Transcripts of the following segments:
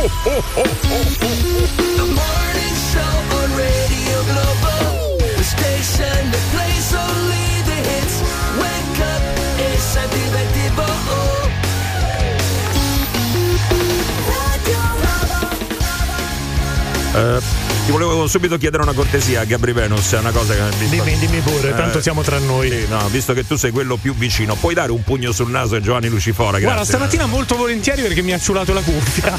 The subito chiedere una cortesia, Gabri Venus. È una cosa che. Visto, Dimmi, dimmi pure, Eh, tanto siamo tra noi. sì, no, visto che tu sei quello più vicino, puoi dare un pugno sul naso a Giovanni Lucifora? Grazie. Guarda, stamattina molto volentieri perché mi ha ciulato la cuffia.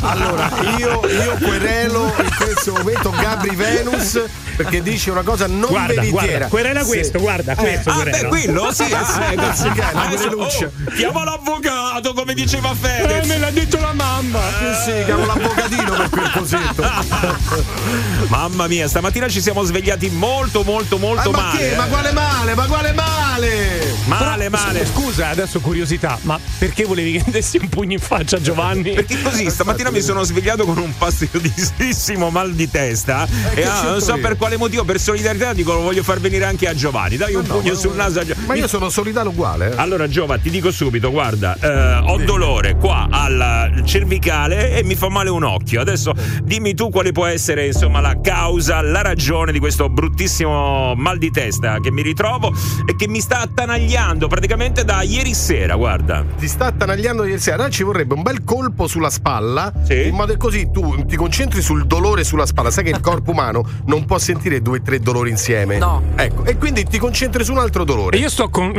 Allora, io, io querelo in questo momento Gabri Venus perché dice una cosa non Guarda, veritiera. guarda, querela Sì. questo, guarda, questo Ah, beh, quello sì, Ah, sì, ecco, sì. sì, quereluccia. oh, chiama l'avvocato, come diceva Eh, Fedez. me l'ha detto la mamma. Sì, sì, chiamo l'avvocatino per quel cosetto. Mamma mia, stamattina ci siamo svegliati molto, molto, molto Ah, ma male. che? eh. Ma quale male? Ma quale male? Male, Però, male. Scusa, adesso curiosità, ma perché volevi che dessi un pugno in faccia a Giovanni? Perché così stamattina mi sono svegliato con un fastidiosissimo mal di testa e che ah, non so io? per quale motivo, per solidarietà dico lo voglio far venire anche a Giovanni. Dai un pugno sul naso a Giovanni. Ma io sono solidale uguale. eh. Allora Giova, ti dico subito, guarda, eh, ho dolore qua al cervicale e mi fa male un occhio. Adesso dimmi tu quale può essere insomma la causa, la ragione di questo bruttissimo mal di testa che mi ritrovo e che mi sta attanagliando praticamente da ieri sera, guarda. Ti sta attanagliando ieri sera. Allora ci vorrebbe un bel colpo sulla spalla. Sì. In modo che così tu ti concentri sul dolore sulla spalla. Sai che il corpo umano non può sentire due o tre dolori insieme. No. Ecco. E quindi ti concentri su un altro dolore. E io sto con,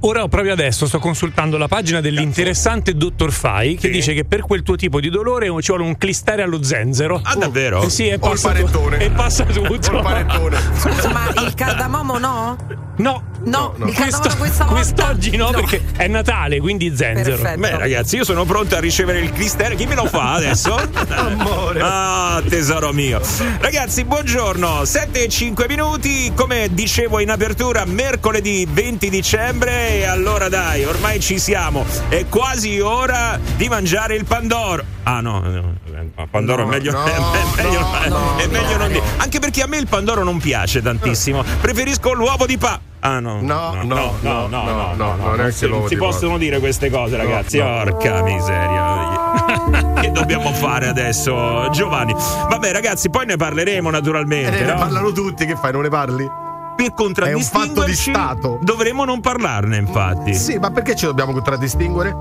ora proprio adesso sto consultando la pagina dell'interessante Dottor Fai che Sì. dice che per quel tuo tipo di dolore ci vuole un clistere allo zenzero. Ah, davvero? Eh sì, e il passa, panettone. e passa tutto. panettone. Scusa, ma il cardamomo no? No, No, no. il cardamomo Questo- questa volta. quest'oggi no, perché è Natale, quindi zenzero. Perfetto. Beh, ragazzi, io sono pronto a ricevere il clister. Chi me lo fa adesso? Amore. Ah, tesoro mio. Ragazzi, buongiorno. 7 e 5 minuti. Come dicevo in apertura, mercoledì 20 dicembre. E allora dai, ormai ci siamo. È quasi ora di mangiare il Pandoro. Ah, no, no, no, Pandoro No, è meglio, no, è meglio, no, è no, meglio non no. dire. Anche perché a me il Pandoro non piace tantissimo. Preferisco l'uovo di pa. Ah no, No, no, no, no, no, non è non che si, non si possono dire queste cose, ragazzi. no. Porca miseria. che dobbiamo fare adesso, Giovanni? Vabbè, ragazzi, poi ne parleremo naturalmente. Eh, ne no? parlano tutti, che fai? Non ne parli? Per contraddistinguerci, È un fatto di Stato. dovremmo non parlarne, infatti. Sì, ma perché ci dobbiamo contraddistinguere?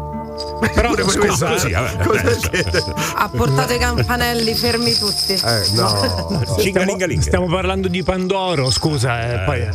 Però Pure scusa, così, vabbè, Cos'è adesso. che- Ha portato i campanelli fermi tutti. Eh, no. Cingalingalinga. Stiamo parlando di Pandoro, scusa, eh, poi.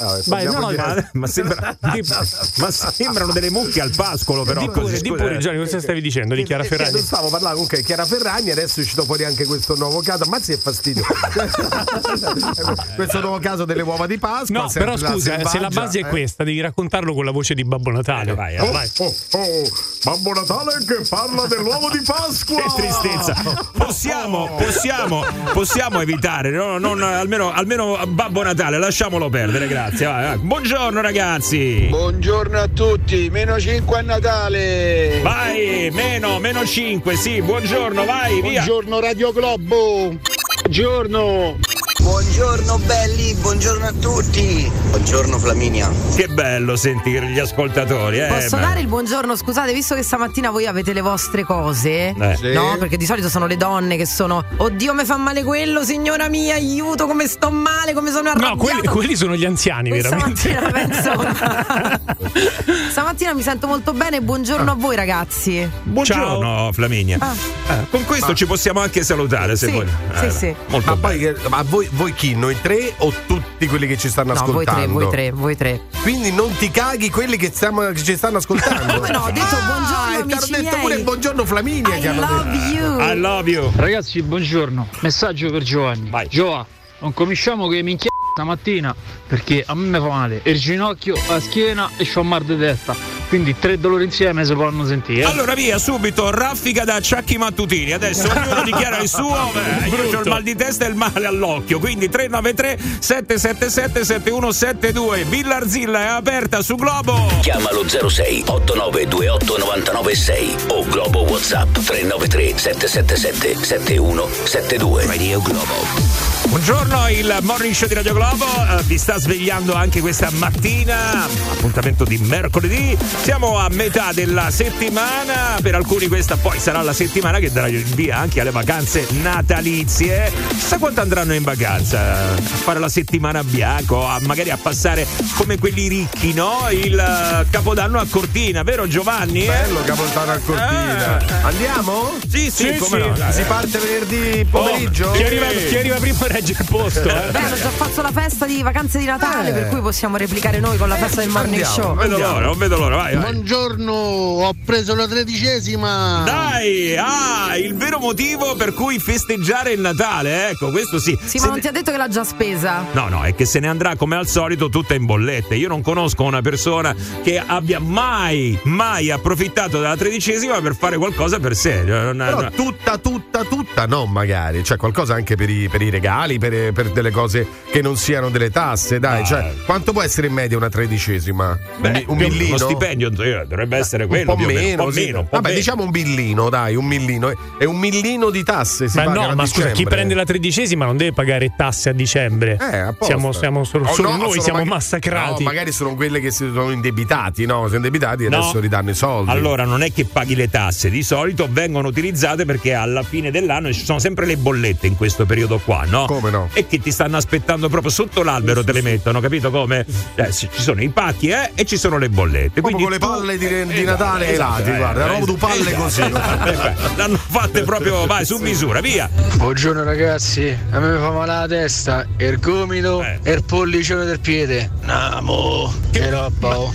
Ah, Vai, no, di- ma- Ma, sembra- ma sembrano delle mucche al pascolo, però. Di pure, così, di scusa, pure, eh. Gianni, cosa stavi dicendo di Chiara Eh, Ferragni? Non stavo parlando comunque Chiara Ferragni, adesso è uscito fuori anche questo nuovo caso. Ammazzi che fastidio. questo nuovo caso delle uova di Pasqua. No, però la scusa, eh, se la base è eh. questa, devi raccontarlo con la voce di Babbo Natale. Vai, Oh, vai. oh, oh, Babbo Natale che parla dell'uovo di Pasqua. Che tristezza. Possiamo, possiamo, possiamo evitare, no? Non- almeno, almeno Babbo Natale, lasciamolo perdere, grazie. Vai, vai. Buongiorno ragazzi. Buongiorno a tutti, meno 5 a Natale. Vai, meno, meno 5, sì, buongiorno, vai, via. Buongiorno Radio Globo. Buongiorno. Buongiorno belli, buongiorno a tutti. Buongiorno Flaminia. Che bello sentire gli ascoltatori, eh. Posso beh. dare il buongiorno? Scusate, visto che stamattina voi avete le vostre cose, Eh. Sì. no? Perché di solito sono le donne che sono Oddio, mi fa male quello, signora mia, aiuto, come sto male, come sono arrabbiato. No, quelli, quelli sono gli anziani, Questa veramente. mattina penso. Stamattina mi sento molto bene, buongiorno a voi ragazzi. Buongiorno Flaminia. Ah. Eh, con questo ci possiamo anche salutare se Sì, vuoi. sì, sì. Molto Ma bene. poi che- ma voi, voi chi? Noi tre o tutti quelli che ci stanno No, voi tre, ascoltando? voi tre, voi tre. Quindi non ti caghi quelli che, stiamo- che ci stanno ascoltando. Come no? Ho detto buongiorno, Ah, e ti hanno detto miei. pure buongiorno Flaminia I che hanno love detto. you. I love you. Ragazzi, buongiorno. Messaggio per Giovanni. Vai. Giova, non cominciamo che minchia stamattina perché a me mi fa male il ginocchio, la schiena e c'ho mal di testa. Quindi tre dolori insieme si possono sentire. Allora via subito, raffica da Ciacchi Mattutini. Adesso ognuno dichiara il suo. Beh, io ho il mal di testa e il male all'occhio. Quindi 393 777 7172. Villa Arzilla è aperta su Globo. Chiamalo 06 8928 996 o Globo WhatsApp 393 777 7172. Radio Globo. Buongiorno, il morning show di Radio Globo eh, vi sta svegliando anche questa mattina, appuntamento di mercoledì. Siamo a metà della settimana, per alcuni questa poi sarà la settimana che darà il via anche alle vacanze natalizie. Chissà quanto andranno in vacanza, a fare la settimana a bianco, a- magari a passare come quelli ricchi, no? Il eh, capodanno a Cortina, vero Giovanni? Bello Capodanno a Cortina. Eh. Andiamo? Sì, sì, Sì, come sì. no? Si parte venerdì pomeriggio? Chi arriva, chi arriva prima il posto. Eh. Beh, hanno già fatto la festa di vacanze di Natale, Eh. per cui possiamo replicare noi con la festa del morning Andiamo. show. Non vedo l'ora, non vedo l'ora, vai, vai. Buongiorno, ho preso la tredicesima. Dai, ah, il vero motivo per cui festeggiare il Natale, ecco, questo sì. Sì, Se ma non ne- ti ha detto che l'ha già spesa? No, no, è che se ne andrà come al solito tutta in bollette. Io non conosco una persona che abbia mai, mai approfittato della tredicesima per fare qualcosa per sé. Non- Però non- tutta, tutta, tutta no, magari. Cioè, qualcosa anche per i, per i regali, per, per delle cose che non siano delle tasse, dai. Ah. Cioè, quanto può essere in media una tredicesima? Beh, un, un millino? Uno stipendio eh, dovrebbe essere un quello. po' più o meno, meno, un po' sì. meno, un po' Vabbè, meno. diciamo un millino, dai, un millino. E un millino di tasse si Ma no, a ma scusa, chi prende la tredicesima non deve pagare tasse a dicembre. Eh, apposta. siamo, siamo solo, Oh, solo no, noi siamo mag- massacrati. No, magari sono quelle che si sono indebitati, no? Sono indebitati e No. adesso ridanno i soldi. Allora, non è che paghi le tasse, di solito vengono utilizzate perché alla fine dell'anno ci sono sempre le bollette in questo periodo qua, no? Come no? E che ti stanno aspettando proprio sotto l'albero, te le mettono, capito come? Eh, ci sono i pacchi, eh, e ci sono le bollette. Proprio Quindi con le tu- palle di, di Esatto, Natale ai esatto, lati, eh, guarda, eh, proprio due palle esatto, così. esatto, eh, L'hanno fatte proprio, vai, su misura, via. Buongiorno ragazzi, a me mi fa male la testa, il gomito Eh. e il pollicione del piede. Namo, che roba. oh.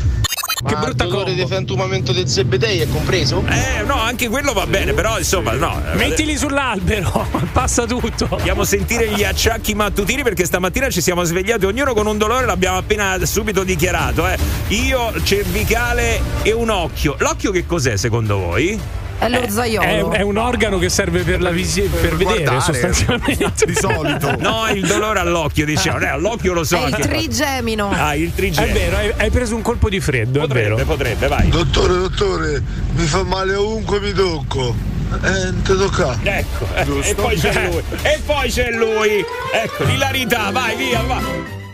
Che brutta il dolore combo. di frantumamento del sebedei è compreso? Eh, no, anche quello va bene, però insomma, no. Mettili sull'albero, passa tutto. Andiamo a sentire gli acciacchi mattutini perché stamattina ci siamo svegliati ognuno con un dolore, l'abbiamo appena subito dichiarato. Eh. Io, cervicale e un occhio. L'occhio che cos'è secondo voi? È lo È, zaiolo. è un organo che serve per, la visi- per vedere guardare, sostanzialmente. Di solito. No, il dolore all'occhio, diciamo. Eh, all'occhio lo so È il trigemino. Ah, il È trigemino. vero, hai, hai preso un colpo di freddo, è Potrebbe, vero. potrebbe, vai. Dottore, dottore, mi fa male ovunque mi tocco. Eh, ti tocca. Ecco, eh, e poi c'è lui. E poi c'è lui. Ecco, l'ilarità, vai, via, va.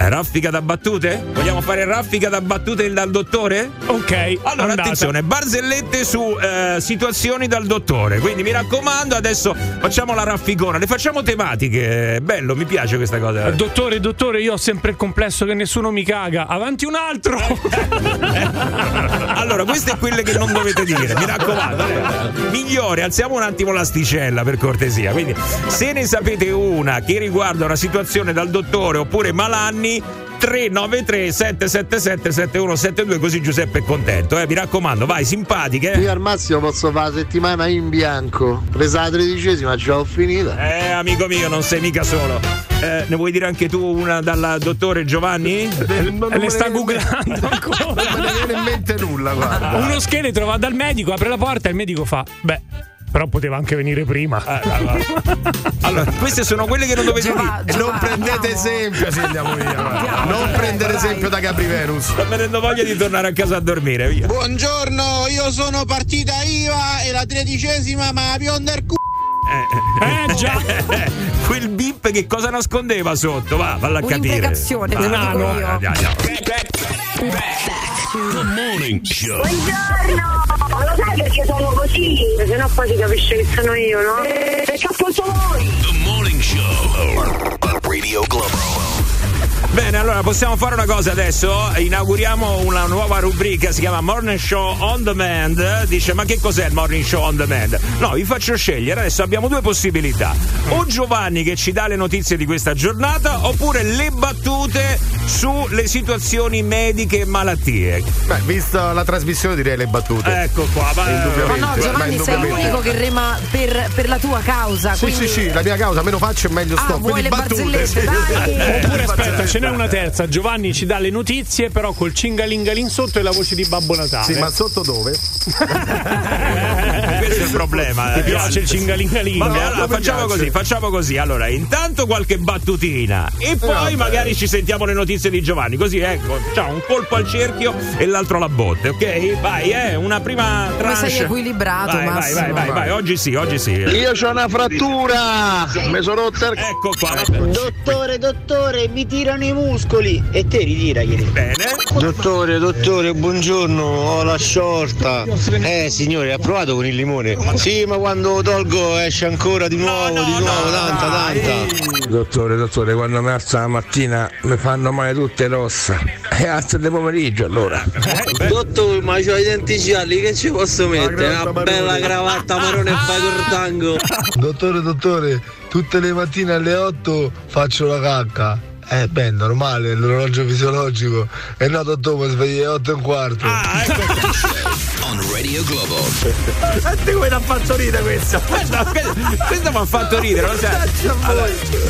Raffica da battute? Vogliamo fare raffica da battute dal dottore? Ok, Allora, andata. attenzione, barzellette su eh, situazioni dal dottore. Quindi mi raccomando, adesso facciamo la rafficona. Le facciamo tematiche. Bello, mi piace questa cosa. Eh, Dottore, dottore, io ho sempre il complesso che nessuno mi caga. Avanti un altro! Allora, queste è quelle che non dovete dire, mi raccomando. eh. Migliore, alziamo un attimo l'asticella per cortesia. Quindi, se ne sapete una che riguarda una situazione dal dottore oppure malanni. 393 777 7172 così Giuseppe è contento eh? mi raccomando vai simpatiche Io al massimo posso fare la settimana in bianco. Presa la tredicesima, già ho finita. eh amico mio non sei mica solo Eh, ne vuoi dire anche tu una dal dottore Giovanni? Le sta googlando Non ancora. me ne viene in mente nulla, guarda. Uno scheletro va dal medico, apre la porta e il medico fa: Beh, però poteva anche venire prima. allora queste sono quelle che non dovete dire Giova- non prendete andiamo. esempio, sì, andiamo via. Non dai. esempio da Gabri Venus. sta venendo voglia di tornare a casa a dormire via Buongiorno, io sono partita IVA e la tredicesima ma bionda il c***o. Eh già! quel bip che cosa nascondeva sotto va valla a capire Un'imprecazione, Un ano. io. Andiamo, andiamo. The Morning Show. Buongiorno, lo sai perché sono così? Se no poi si capisce che sono io, no? Perché appunto voi! The Morning Show. Radio Globo. Bene, allora possiamo fare una cosa adesso. Inauguriamo una nuova rubrica, si chiama Morning Show on Demand. Dice: Ma che cos'è il Morning Show on Demand? No, vi faccio scegliere. Adesso abbiamo due possibilità: o Giovanni che ci dà le notizie di questa giornata, oppure le battute sulle situazioni mediche e malattie. Beh, vista la trasmissione direi le battute. Ecco qua. Ma Indubbiamente. no, Giovanni, Ma sei l'unico che rema per, per la tua causa. Sì, quindi... sì, sì, la mia causa, meno faccio e meglio Ah, sto. vuoi Quindi le battute. barzellette? Dai! Oppure aspetta, ce n'è una terza. Giovanni ci dà le notizie, però col cingalingalin sotto e la voce di Babbo Natale. Sì, ma sotto dove? Questo questo è il problema. Ti eh. piace il cingalingalino? Vabbè, allora facciamo così, facciamo così. Allora, intanto qualche battutina e poi vabbè. magari ci sentiamo le notizie di Giovanni. Così ecco, ciao, un colpo al cerchio e l'altro alla botte, ok? Vai, eh, una prima Come sei tranche. equilibrato, vai, vai, Massimo. vai, vai, vai, oggi sì, oggi sì. Io c'ho una frattura! Mi sono rotta il Ecco qua. Dottore, dottore, mi tirano i muscoli. E te ritira, ieri. Bene. Dottore, dottore, buongiorno, ho la sciorta. Eh signore, ha provato con il limone? Sì, ma quando tolgo esce ancora di nuovo, no, di nuovo, no, tanta, tanta. Dottore, dottore, quando mi alzo la mattina mi fanno male tutte le ossa. E alzo di pomeriggio allora. Dottore, ma c'ho i denti gialli, che ci posso mettere? Una bella cravatta marrone e fai col tango. Dottore, dottore, tutte le mattine alle 8 faccio la cacca. Eh beh, normale, è l'orologio fisiologico. E no, dottore, mi svegli alle 8 e un quarto. Ah, ecco. On Radio Globo. Senti come ti ha fatto ridere questa. Questa, questa mi ha fatto ridere, lo sai. Allora,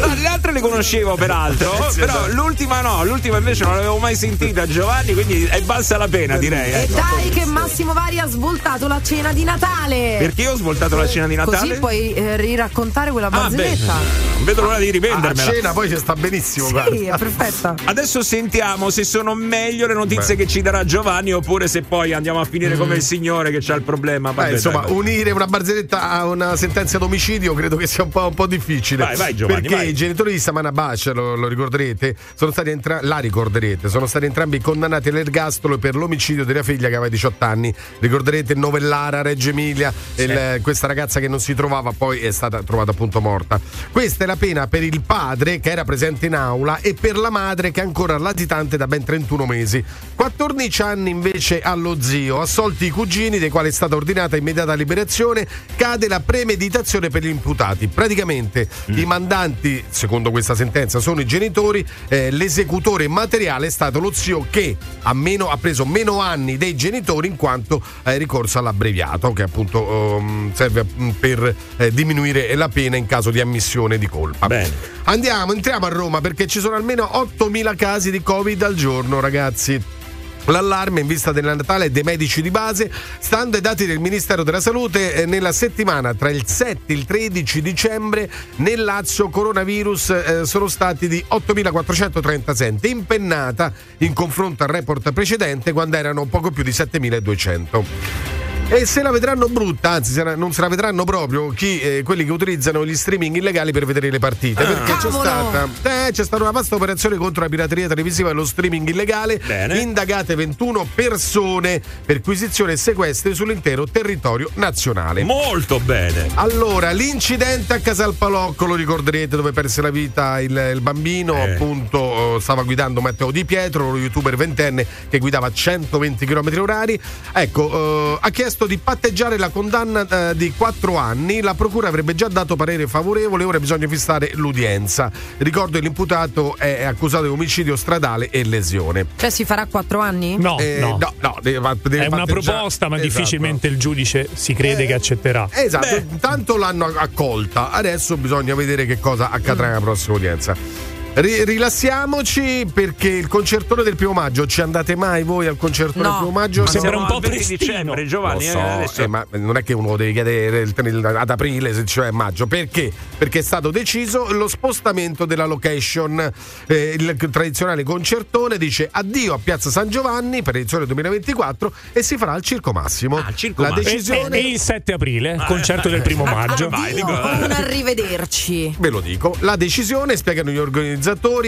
no, le altre le conoscevo peraltro, però l'ultima no, l'ultima invece non l'avevo mai sentita Giovanni, quindi è valsa la pena direi. E ecco. dai che Massimo Vari ha svoltato la cena di Natale. Perché io ho svoltato la cena di Natale? Così puoi eh, riraccontare quella Ah, beh, barzelletta. non vedo l'ora di A riprendermela. cena poi ci sta benissimo, guarda. sì, è perfetta. Adesso sentiamo se sono meglio le notizie che ci darà Giovanni oppure se poi andiamo a finire come il signore che c'ha il problema. Vabbè, Beh, insomma, dai, unire una barzelletta a una sentenza d'omicidio credo che sia un po', un po' difficile. Vai, vai, Giovanni, Perché vai. i genitori di Samana Bash, lo, lo ricorderete, sono stati entra- la ricorderete, sono stati entrambi condannati all'ergastolo per l'omicidio della figlia che aveva 18 anni. Ricorderete Novellara, Reggio Emilia, il- questa ragazza che non si trovava poi è stata trovata appunto morta. Questa è la pena per il padre che era presente in aula e per la madre che è ancora latitante da ben 31 mesi. 14 anni invece allo zio, assolti i cugini dei quali è stata ordinata immediata liberazione, cade la premeditazione per gli imputati. Praticamente i mandanti, secondo questa sentenza, sono i genitori, eh, l'esecutore materiale è stato lo zio che ha, meno- ha preso meno anni dei genitori in quanto è ricorso all'abbreviato che appunto ehm, serve mm, per eh, diminuire la pena in caso di ammissione di colpa. Bene. Andiamo, entriamo a Roma perché ci sono almeno 8.000 casi di Covid al giorno, ragazzi. L'allarme in vista del Natale dei medici di base, stando ai dati del Ministero della Salute, eh, nella settimana tra il 7 e il 13 dicembre nel Lazio coronavirus eh, sono stati di 8.437, impennata in confronto al report precedente quando erano poco più di 7.200. E se la vedranno brutta, anzi se la- non se la vedranno proprio chi, eh, quelli che utilizzano gli streaming illegali per vedere le partite. Perché c'è stata, eh, c'è stata una vasta operazione contro la pirateria televisiva e lo streaming illegale. Bene. Indagate 21 persone, perquisizione e sequestri sull'intero territorio nazionale. Molto bene. Allora, l'incidente a Casalpalocco, lo ricorderete, dove perse la vita il, il bambino, Eh. appunto, eh, stava guidando Matteo Di Pietro, lo youtuber ventenne che guidava a 120 km orari. Ecco, eh, ha chiesto di patteggiare la condanna eh, di 4 anni. La procura avrebbe già dato parere favorevole, ora bisogna fissare l'udienza. Ricordo che l'imputato è accusato di omicidio stradale e lesione. Cioè si farà quattro anni? No, Eh, no. no, no, deve- deve È una proposta, ma Esatto. difficilmente il giudice si crede che accetterà. Esatto, Beh. intanto l'hanno accolta, adesso bisogna vedere che cosa accadrà nella prossima udienza. Ri- rilassiamoci perché il concertone del primo maggio, ci andate mai voi al concertone No. del primo maggio? Mi sembra un po' al 20 prestino. dicembre, Giovanni. so, eh, adesso- eh, ma non è che uno lo deve chiedere il- il- ad aprile, se cioè a maggio. Perché? Perché è stato deciso lo spostamento della location. Eh, il tradizionale concertone dice addio a Piazza San Giovanni per l'edizione 2024 e si farà al Circo Massimo. Ah, al Circo La Massimo. E, decisione. e il 7 aprile, concerto del primo maggio. vai, Dio, dico, eh. un arrivederci. Ve lo dico, la decisione, spiegano gli organizzatori,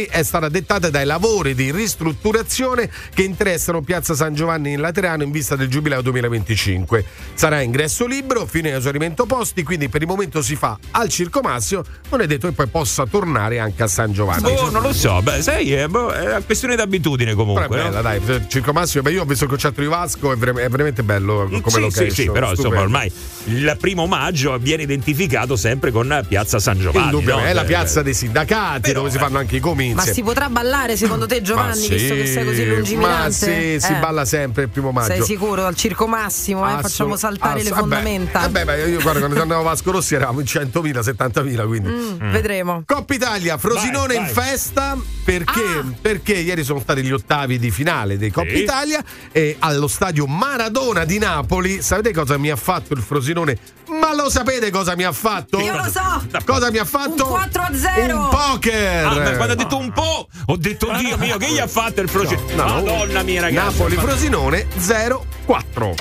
è stata dettata dai lavori di ristrutturazione che interessano Piazza San Giovanni in Laterano in vista del Giubileo 2025. Sarà ingresso libero, fine esaurimento posti, quindi per il momento si fa al Circo Massimo, non è detto che poi possa tornare anche a San Giovanni. Boh, non lo so, beh, sai, è, boh, una questione d'abitudine Però comunque. è no? bella, dai, Circo Massimo, beh, io ho visto il concerto di Vasco, è, ver- è veramente bello come sì, location. sì, sì, però insomma stupendo. ormai il primo maggio viene identificato sempre con Piazza San Giovanni. Indubbiamente, no? è la Eh, piazza dei sindacati Però, dove si fanno eh, anche i comizi. Ma si potrà ballare secondo te Giovanni, Ma visto che sei così sì, lungimirante? Ma sì, si Eh. balla sempre il primo maggio. Sei sicuro? Al circo massimo, eh? Facciamo saltare le ass- vabbè, fondamenta. Vabbè, beh, io guarda, quando andavo a Vasco Rossi eravamo in 100.000, 70.000, quindi. Mm, Vedremo. Coppa Italia, Frosinone Vai, in vai. festa perché, Ah. perché ieri sono stati gli ottavi di finale dei Coppa Sì. Italia e allo stadio Maradona di Napoli. Sapete cosa mi ha fatto il Frosinone? Ma lo sapete cosa mi ha fatto? Io lo so! Cosa mi ha fatto? Un 4 a 0. Un poker! Ah, beh, quando ha detto un po', ho detto Dio mio, che gli ha fatto il Frosinone? No, Madonna mia, ragazzi. Napoli Frosinone 0-4.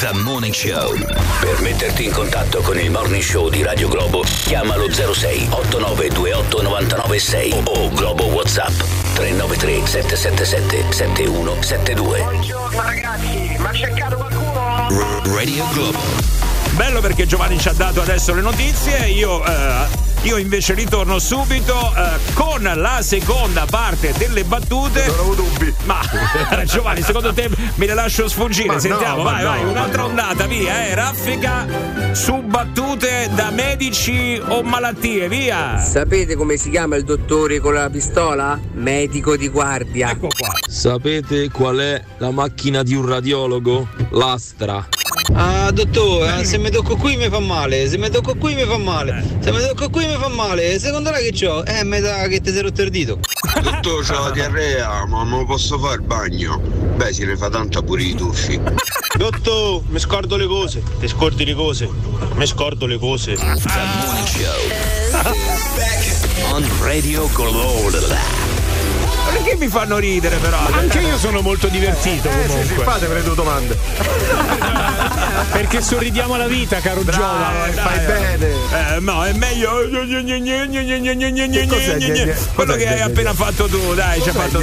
The Morning Show. Per metterti in contatto con il Morning Show di Radio Globo, chiamalo 06 8928 996 o Globo WhatsApp 393 777 7172. Buongiorno ragazzi, ma ha cercato qualcuno? Radio Globo. Bello perché Giovanni ci ha dato adesso le notizie. Io, eh, io invece ritorno subito eh, con la seconda parte delle battute. Non avevo dubbi. Ma Giovanni, secondo te me le lascio sfuggire? Ma no, Sentiamo, ma vai, no, vai, un'altra no. ondata, via, eh. Raffica su battute da medici o malattie, via. Sapete come si chiama il dottore con la pistola? Medico di guardia. Ecco qua. Sapete qual è la macchina di un radiologo? L'astra. Ah, dottore, se mi tocco qui mi fa male, se mi tocco qui mi fa male, se mi tocco qui mi fa male, secondo lei che c'ho? Eh, mi sa che ti sei rotto il dito. Dottore, c'ho la diarrea, ma non posso fare il bagno. Beh, se ne fa tanta pure i tuffi. Dottore, mi scordo le cose, ti scordi le cose, mi scordo le cose. The Morning Show. On Radio Globo. Perché mi fanno ridere però? Anche io sono molto divertito Eh, sì, sì, comunque. fatemi due domande. Perché sorridiamo alla vita, caro Giova. Eh, fai bene. Eh, no, è meglio. Quello che hai appena fatto tu, dai, ci ha fatto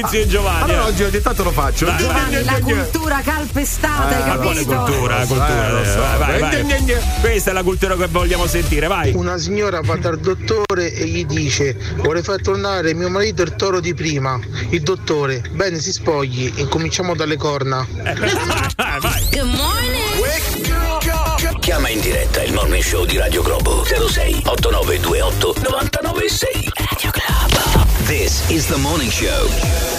notizie di Giovanni. Allora oggi ogni tanto lo faccio. Dai, Giovanni, la cultura calpestata, hai Ma quale capito? cultura? Eh, cultura vai, vai. Gne, gne. Questa è la cultura che vogliamo sentire, vai. Una signora va dal dottore e gli dice vorrei far tornare mio marito il toro di prima. Il dottore, bene si spogli, incominciamo dalle corna. vai. Chiama in diretta il Morning Show di Radio Globo 06 8928 996. Radio Globo. This is the Morning Show.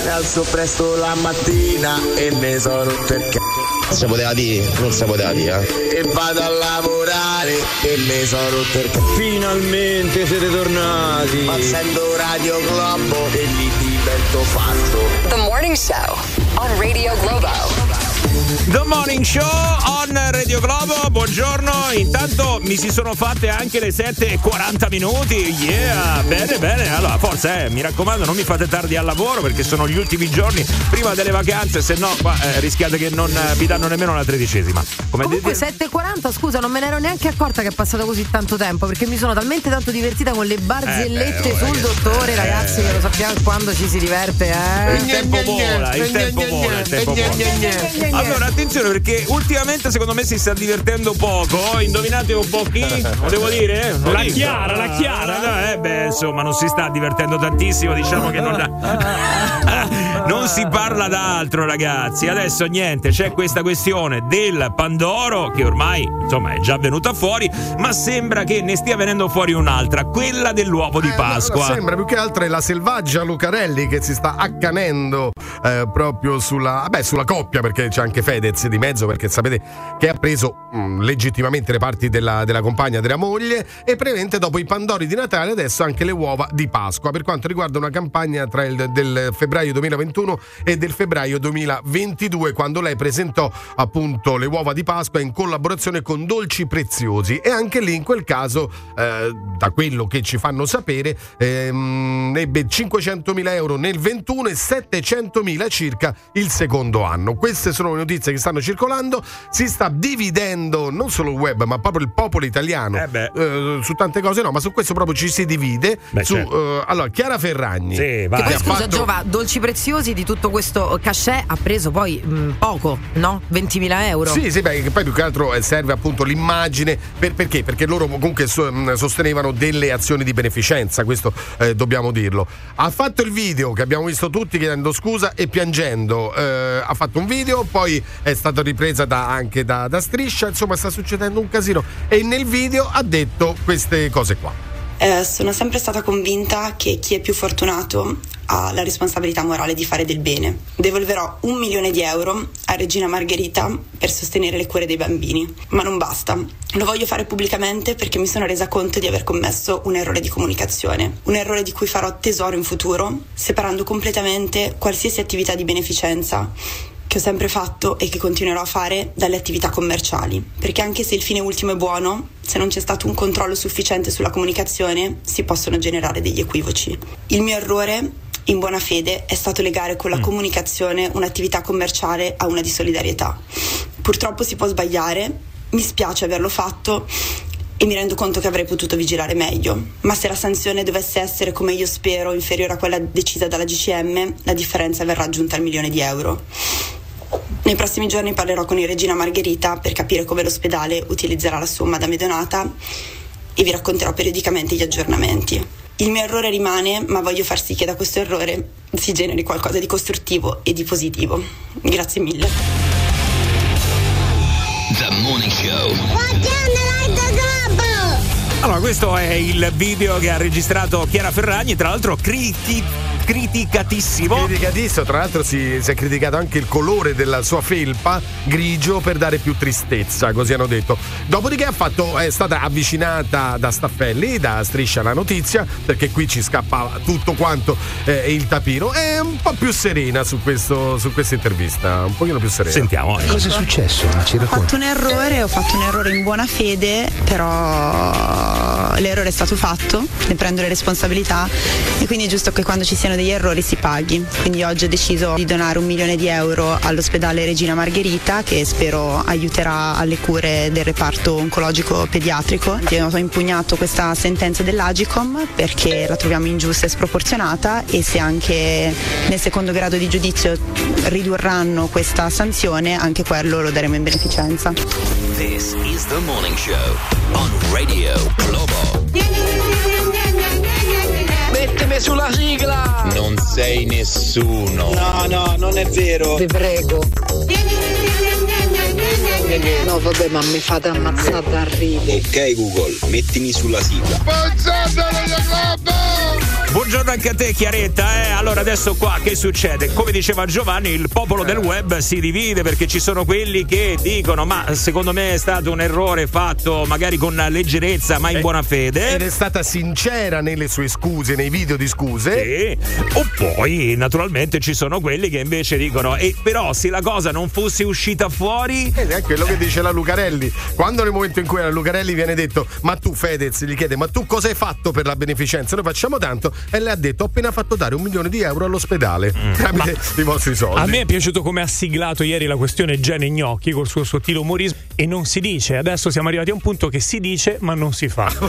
Mi alzo presto la mattina e mi sono il c***o. Si poteva dire, non si poteva dire. eh. E vado a lavorare e mi sono rotto il c***o. Finalmente siete tornati. Accendo Radio Globo e lì divento fatto. The Morning Show on Radio Globo. The Morning Show on Radio Globo, buongiorno. Intanto mi si sono fatte anche le 7.40 minuti. Yeah, bene, bene. Allora, forza, eh, mi raccomando, non mi fate tardi al lavoro perché sono gli ultimi giorni prima delle vacanze, se no qua, eh, rischiate che non eh, vi danno nemmeno la tredicesima. Come Comunque dite? 7.40, scusa, non me ne ero neanche accorta che è passato così tanto tempo perché mi sono talmente tanto divertita con le barzellette Eh, beh, oh, sul dottore, eh. ragazzi, che lo sappiamo quando ci si diverte, eh. Il tempo vola, il tempo vola, il tempo vola. Allora, attenzione perché ultimamente secondo me si sta divertendo poco. Indovinate un po' chi? Lo devo dire? Lo La dico. Chiara, la Chiara. Ah, Eh beh, insomma, non si sta divertendo tantissimo, diciamo che non non si parla d'altro, ragazzi. Adesso niente, c'è questa questione del Pandoro che ormai, insomma, è già venuta fuori, ma sembra che ne stia venendo fuori un'altra, quella dell'uovo di Pasqua. Sembra più che altro è la selvaggia Lucarelli che si sta accanendo eh, proprio sulla, vabbè, sulla coppia perché c'è anche Fedez di mezzo perché sapete che ha preso mh, legittimamente le parti della, della compagna della moglie e prevente dopo i pandori di Natale adesso anche le uova di Pasqua per quanto riguarda una campagna tra il del febbraio 2021 e del febbraio 2022 quando lei presentò appunto le uova di Pasqua in collaborazione con Dolci Preziosi. E anche lì in quel caso eh, da quello che ci fanno sapere ehm, ebbe 500.000 euro nel 21 e 700.000 circa il secondo anno. Queste sono le notizie che stanno circolando. Si sta dividendo non solo il web ma proprio il popolo italiano eh, su tante cose no ma su questo proprio ci si divide Beh, su, certo. eh, allora Chiara Ferragni Sì, Che poi scusa fatto- Giova, Dolci Preziosi di tutto questo cachet ha preso poi mh, poco, no? 20.000 euro. Sì, sì, beh, poi più che altro eh, serve appunto l'immagine. Per- perché? Perché loro comunque so- mh, sostenevano delle azioni di beneficenza, questo eh, dobbiamo dirlo. Ha fatto il video che abbiamo visto tutti chiedendo scusa e piangendo. eh, ha fatto un video, poi è stata ripresa da- anche da, da Striscia, insomma sta succedendo un casino. E nel video ha detto queste cose qua. Eh, sono sempre stata convinta che chi è più fortunato ha la responsabilità morale di fare del bene. Devolverò un milione di euro a Regina Margherita per sostenere le cure dei bambini, ma non basta. Lo voglio fare pubblicamente perché mi sono resa conto di aver commesso un errore di comunicazione, un errore di cui farò tesoro in futuro, separando completamente qualsiasi attività di beneficenza che ho sempre fatto e che continuerò a fare dalle attività commerciali, perché anche se il fine ultimo è buono, se non c'è stato un controllo sufficiente sulla comunicazione, si possono generare degli equivoci. Il mio errore in buona fede è stato legare con la Mm. comunicazione un'attività commerciale a una di solidarietà. Purtroppo si può sbagliare, mi spiace averlo fatto e mi rendo conto che avrei potuto vigilare meglio, ma se la sanzione dovesse essere come io spero inferiore a quella decisa dalla GCM, la differenza verrà aggiunta al milione di euro. Nei prossimi giorni parlerò con il Regina Margherita per capire come l'ospedale utilizzerà la somma da me donata e vi racconterò periodicamente gli aggiornamenti. Il mio errore rimane, ma voglio far sì che da questo errore si generi qualcosa di costruttivo e di positivo. Grazie mille. The Morning Show. Allora, questo è il video che ha registrato Chiara Ferragni, tra l'altro criti- criticatissimo. Criticatissimo, tra l'altro si, si è criticato anche il colore della sua felpa grigio per dare più tristezza, così hanno detto. Dopodiché ha fatto, è stata avvicinata da Staffelli, da Striscia la notizia, perché qui ci scappa tutto quanto eh, il tapiro. È un po' più serena su, questo, su questa intervista, un pochino più serena. Sentiamo. Cosa è successo? Ci Ho fatto un errore, ho fatto un errore in buona fede, però l'errore è stato fatto, ne prendo le responsabilità e quindi è giusto che quando ci siano degli errori si paghi. Quindi oggi ho deciso di donare un milione di euro all'ospedale Regina Margherita che spero aiuterà alle cure del reparto oncologico pediatrico. Io ho impugnato questa sentenza dell'Agicom perché la troviamo ingiusta e sproporzionata e se anche nel secondo grado di giudizio ridurranno questa sanzione, anche quello lo daremo in beneficenza. This is the Morning Show on Radio Globo. Mettimi sulla sigla! Non sei nessuno. No, no, non è vero. Vi prego. No, vabbè, ma mi fate ammazzare da ridere. Ok Google, mettimi sulla sigla. Buongiorno anche a te Chiaretta, eh? Allora adesso qua che succede? Come diceva Giovanni, il popolo del web si divide perché ci sono quelli che dicono ma secondo me è stato un errore fatto magari con leggerezza ma in Eh, buona fede. Ed è stata sincera nelle sue scuse, nei video di scuse. Sì. O poi naturalmente ci sono quelli che invece dicono e però se la cosa non fosse uscita fuori Ed è quello che dice la Lucarelli. Quando nel momento in cui la Lucarelli viene detto: Ma tu, Fedez, gli chiede: Ma tu cosa hai fatto per la beneficenza? Noi facciamo tanto. E lei ha detto: Ho appena fatto dare un milione di euro all'ospedale tramite i vostri soldi. A me è piaciuto come ha siglato ieri la questione Gene Gnocchi col suo sottile umorismo e non si dice. Adesso siamo arrivati a un punto che si dice ma non si fa.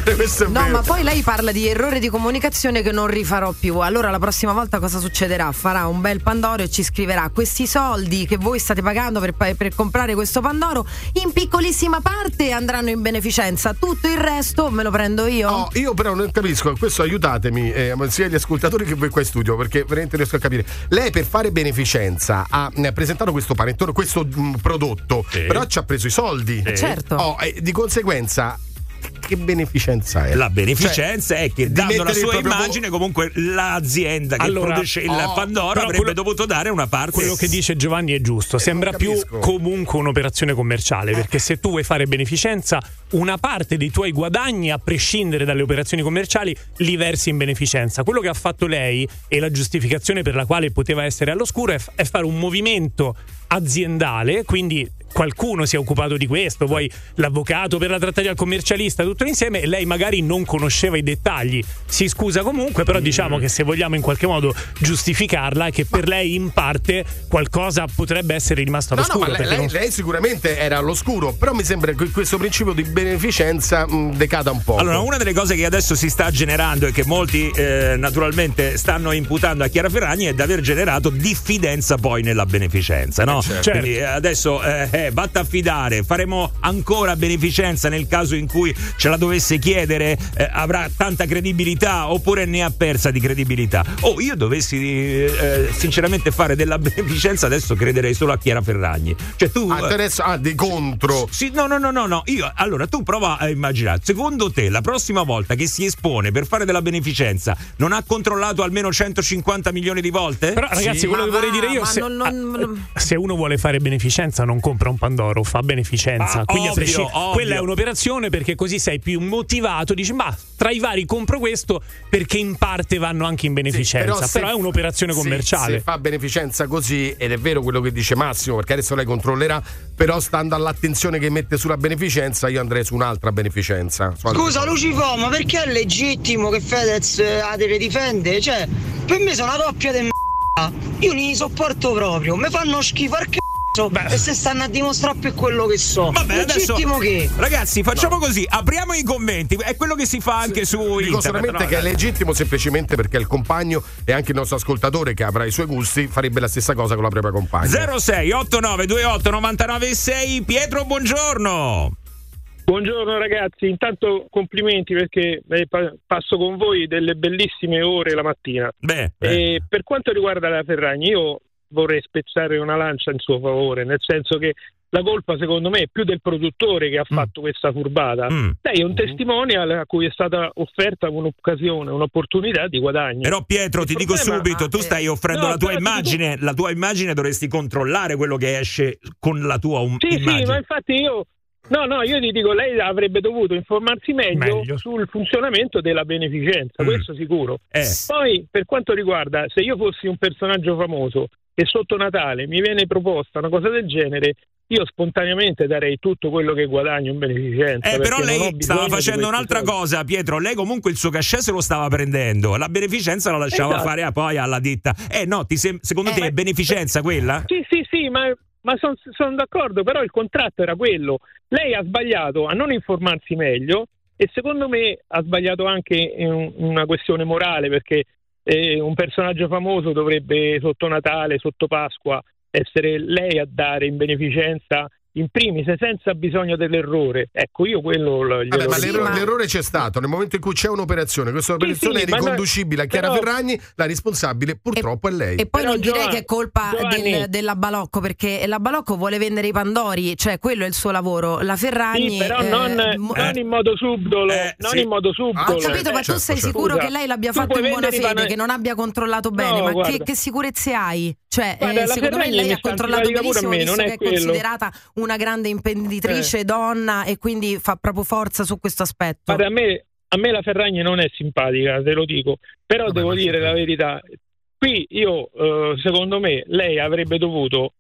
No, ma poi lei parla di errore di comunicazione che non rifarò più. Allora la prossima volta cosa succederà? Farà un bel Pandoro e ci scriverà questi soldi che voi state pagando per, per comprare questo Pandoro in piccolissima parte andranno in beneficenza. Tutto il resto me lo prendo io. No, io però non capisco, questo aiutatemi, eh, sia gli ascoltatori che voi qua in studio, perché veramente riesco a capire. Lei per fare beneficenza ha, presentato questo panettone, questo mm, prodotto, però ci ha preso i soldi. Eh, certo. Oh, e di conseguenza, che beneficenza è? La beneficenza è che dando la il sua immagine comunque l'azienda che Allora, produce il oh, Pandoro però avrebbe quello- dovuto dare una parte. Quello che dice Giovanni è giusto, sembra più comunque un'operazione commerciale, perché se tu vuoi fare beneficenza, una parte dei tuoi guadagni, a prescindere dalle operazioni commerciali, li versi in beneficenza. Quello che ha fatto lei e la giustificazione per la quale poteva essere all'oscuro è, f- è fare un movimento aziendale, quindi qualcuno si è occupato di questo, poi l'avvocato per la trattativa il commercialista, tutto insieme e lei magari non conosceva i dettagli. Si scusa comunque, però diciamo che se vogliamo in qualche modo giustificarla, che per lei in parte qualcosa potrebbe essere rimasto No, no, all'oscuro. ma lei, perché lei- non- lei sicuramente era all'oscuro, però mi sembra che questo principio di beneficenza mh, decada un po'. Allora, una delle cose che adesso si sta generando e che molti eh, naturalmente stanno imputando a Chiara Ferragni è di aver generato diffidenza poi nella beneficenza, no? Certo. Quindi eh, adesso eh, eh, vatta a fidare, faremo ancora beneficenza nel caso in cui ce la dovesse chiedere, eh, avrà tanta credibilità oppure ne ha persa di credibilità. Oh, io dovessi eh, sinceramente fare della beneficenza, adesso crederei solo a Chiara Ferragni. Cioè tu... Ah, adesso ah, di contro. Sì, no, no, no, no, no. Io, allora, tu prova a immaginare, secondo te la prossima volta che si espone per fare della beneficenza non ha controllato almeno 150 milioni di volte? Però ragazzi, Sì, quello che vorrei dire io se, non- non- ah, se uno vuole fare beneficenza non compra un Pandoro, fa beneficenza. Ah, Quindi ovvio, ovvio. quella è un'operazione perché così sei più motivato, dici "Ma tra i vari compro questo perché in parte vanno anche in beneficenza". se- però, è un'operazione se- commerciale. Se, fa beneficenza così, ed è vero quello che dice Massimo, perché adesso lei controllerà, però stando all'attenzione che mette sulla beneficenza, io andrei su un'altra beneficenza. su Scusa. Lucifo, ma perché è legittimo che Fedez eh, la deve difende? Cioè, per me sono una coppia di m***a. Io li sopporto proprio, mi fanno schifo al cazzo e se stanno a dimostrare per quello che so. Vabbè, adesso, legittimo che? ragazzi, facciamo così: apriamo i commenti. È quello che si fa anche su Dico internet. solamente no? che è legittimo semplicemente perché il compagno e anche il nostro ascoltatore che avrà i suoi gusti farebbe la stessa cosa con la propria compagna. 06 89 28 99 6 Pietro, buongiorno. Buongiorno ragazzi, intanto complimenti perché eh, pa- passo con voi delle bellissime ore la mattina. Beh, E per quanto riguarda la Ferragni, io vorrei spezzare una lancia in suo favore, nel senso che la colpa secondo me è più del produttore che ha fatto questa furbata. Mm. Lei è un testimonial a cui è stata offerta un'occasione, un'opportunità di guadagno. Però Pietro, ti Il dico problema- subito, tu stai offrendo No, la tua ti dico- immagine, la tua immagine dovresti controllare quello che esce con la tua um- Sì, immagine. sì, ma infatti io. No, no, io ti dico, lei avrebbe dovuto informarsi meglio, Meglio. sul funzionamento della beneficenza, Mm. questo sicuro. Eh. Poi, per quanto riguarda, se io fossi un personaggio famoso e sotto Natale mi viene proposta una cosa del genere, io spontaneamente darei tutto quello che guadagno in beneficenza. Eh, però lei stava facendo un'altra soldi. cosa, Pietro. Lei comunque il suo cachet se lo stava prendendo. La beneficenza la lasciava Esatto. fare poi alla ditta. Eh no, ti sem- secondo te è beneficenza quella? Sì, sì, sì, ma, ma sono d'accordo, però il contratto era quello. Lei ha sbagliato a non informarsi meglio e secondo me ha sbagliato anche in un- una questione morale perché eh, un personaggio famoso dovrebbe sotto Natale, sotto Pasqua, essere lei a dare in beneficenza in primis senza bisogno dell'errore. Ecco, io quello lo- glielo Vabbè, ma dico. l'erro- l'errore c'è stato nel momento in cui c'è un'operazione. Questa operazione sì, è ma no- riconducibile a Chiara però- Ferragni, la responsabile purtroppo è lei. E poi Però non direi Giovanni- che è colpa del- della Balocco, perché la Balocco vuole vendere i Pandori, cioè quello è il suo lavoro. La Ferragni. Sì, però eh, non, mo- non in modo subdolo, non sì. in modo subdolo. Ho capito, ma tu Certo, sei certo. sicuro Scusa, che lei l'abbia tu fatto in buona fede, pana- che non abbia controllato bene? No, ma che, che sicurezze hai? Cioè, Guarda, eh, secondo me lei ha controllato benissimo, visto non che è è quello. Una grande imprenditrice donna e quindi fa proprio forza su questo aspetto. Guarda, a me, a me la Ferragni non è simpatica, te lo dico, però devo dire la verità. Qui io, eh, secondo me, lei avrebbe dovuto,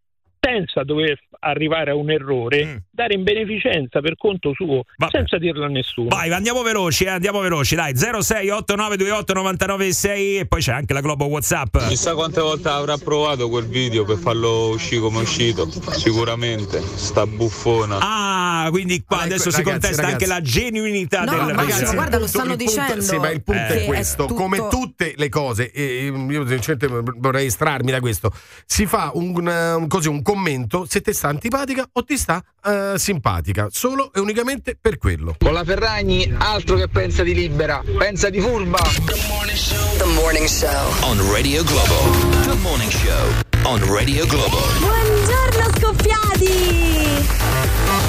senza dover arrivare a un errore, Mm. dare in beneficenza per conto suo, senza dirlo a nessuno. Vai, andiamo veloci, eh, andiamo veloci, dai. 06 8928 996 e poi c'è anche la Globo WhatsApp. Chissà quante volte avrà provato quel video per farlo uscire come è uscito. Sicuramente, sta buffona. Ah, quindi qua adesso si ragazzi, contesta ragazzi. anche la genuinità No, del ma video. guarda, lo stanno punto- dicendo Sì, ma il punto che è è questo: tutto- come tutte le cose, e io sinceramente vorrei estrarmi da questo. Si fa un, un- così, un commento se ti sta antipatica o ti sta eh, simpatica, solo e unicamente per quello. Con la Ferragni altro che pensa di libera, pensa di furba. The Morning Show. On Radio Globo. The Morning Show. On Radio Globo. Buongiorno scoppiati!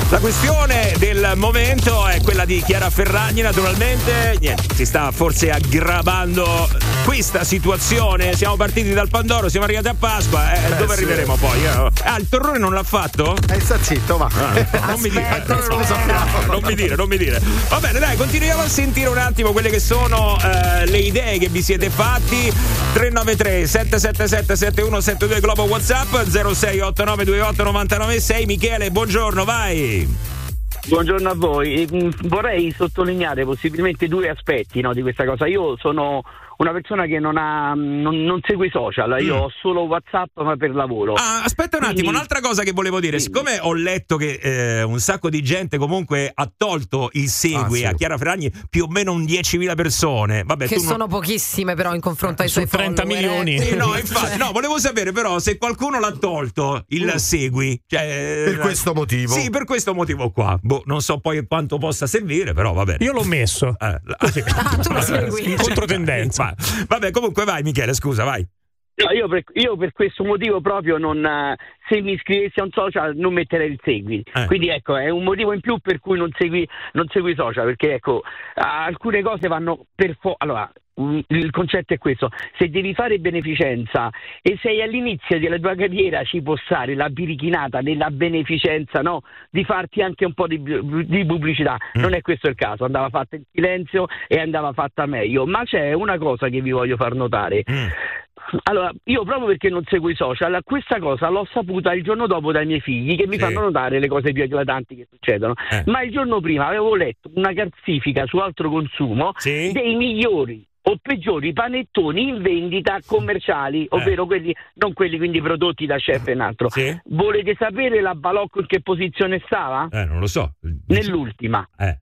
La questione del momento è quella di Chiara Ferragni, naturalmente. Niente, si sta forse aggravando questa situazione. Siamo partiti dal Pandoro, siamo arrivati a Pasqua. Eh, Eh, dove sì. arriveremo poi? eh? Ah, il torrone non l'ha fatto? Eh, sta zitto, va. Ah, non mi dire, non lo sappiamo. non mi dire, non mi dire. Va bene, dai, continuiamo a sentire un attimo quelle che sono eh, le idee che vi siete fatti. 393 777 7172 Globo WhatsApp 068928 996 Michele, buongiorno, vai. Buongiorno a voi. Mm, Vorrei sottolineare possibilmente due aspetti no, di questa cosa. Io sono una persona che non, ha, non, non segue i social, io Mm. ho solo WhatsApp ma per lavoro. Ah, aspetta un attimo, Quindi- un'altra cosa che volevo dire, siccome ho letto che eh, un sacco di gente comunque ha tolto il segui Ah, sì. a Chiara Ferragni, più o meno un 10.000 persone, vabbè Che tu non- sono pochissime però in confronto ai Su suoi 30 follower, eh. milioni. Sì, no, infatti, no, volevo sapere però se qualcuno l'ha tolto il segui. Cioè, Per questo motivo. Sì, per questo motivo qua. Boh, non so poi quanto possa servire, però va bene. Io l'ho messo. Eh, Ah, tu lo segui. In controtendenza. Va- Vabbè, comunque vai Michele, scusa, vai. No, io, per, io per questo motivo proprio non, eh, se mi iscrivessi a un social non metterei il segui. Eh. Quindi ecco, è un motivo in più per cui non segui, non segui i social, perché ecco, alcune cose vanno per fo- Allora, il concetto è questo, se devi fare beneficenza e sei all'inizio della tua carriera ci può stare la birichinata nella beneficenza, no? Di farti anche un po' di, di pubblicità. Non è questo il caso, andava fatta in silenzio e andava fatta meglio. Ma c'è una cosa che vi voglio far notare. Allora, io proprio perché non seguo i social, questa cosa l'ho saputa il giorno dopo dai miei figli che mi Sì. fanno notare le cose più eclatanti che succedono. Eh. Ma il giorno prima avevo letto una classifica su altro consumo Sì. dei migliori o peggiori panettoni in vendita commerciali, ovvero quelli, non quelli quindi prodotti da chef e un altro. Sì. Volete sapere la Balocco in che posizione stava? Eh, non lo so. Nell'ultima. Eh.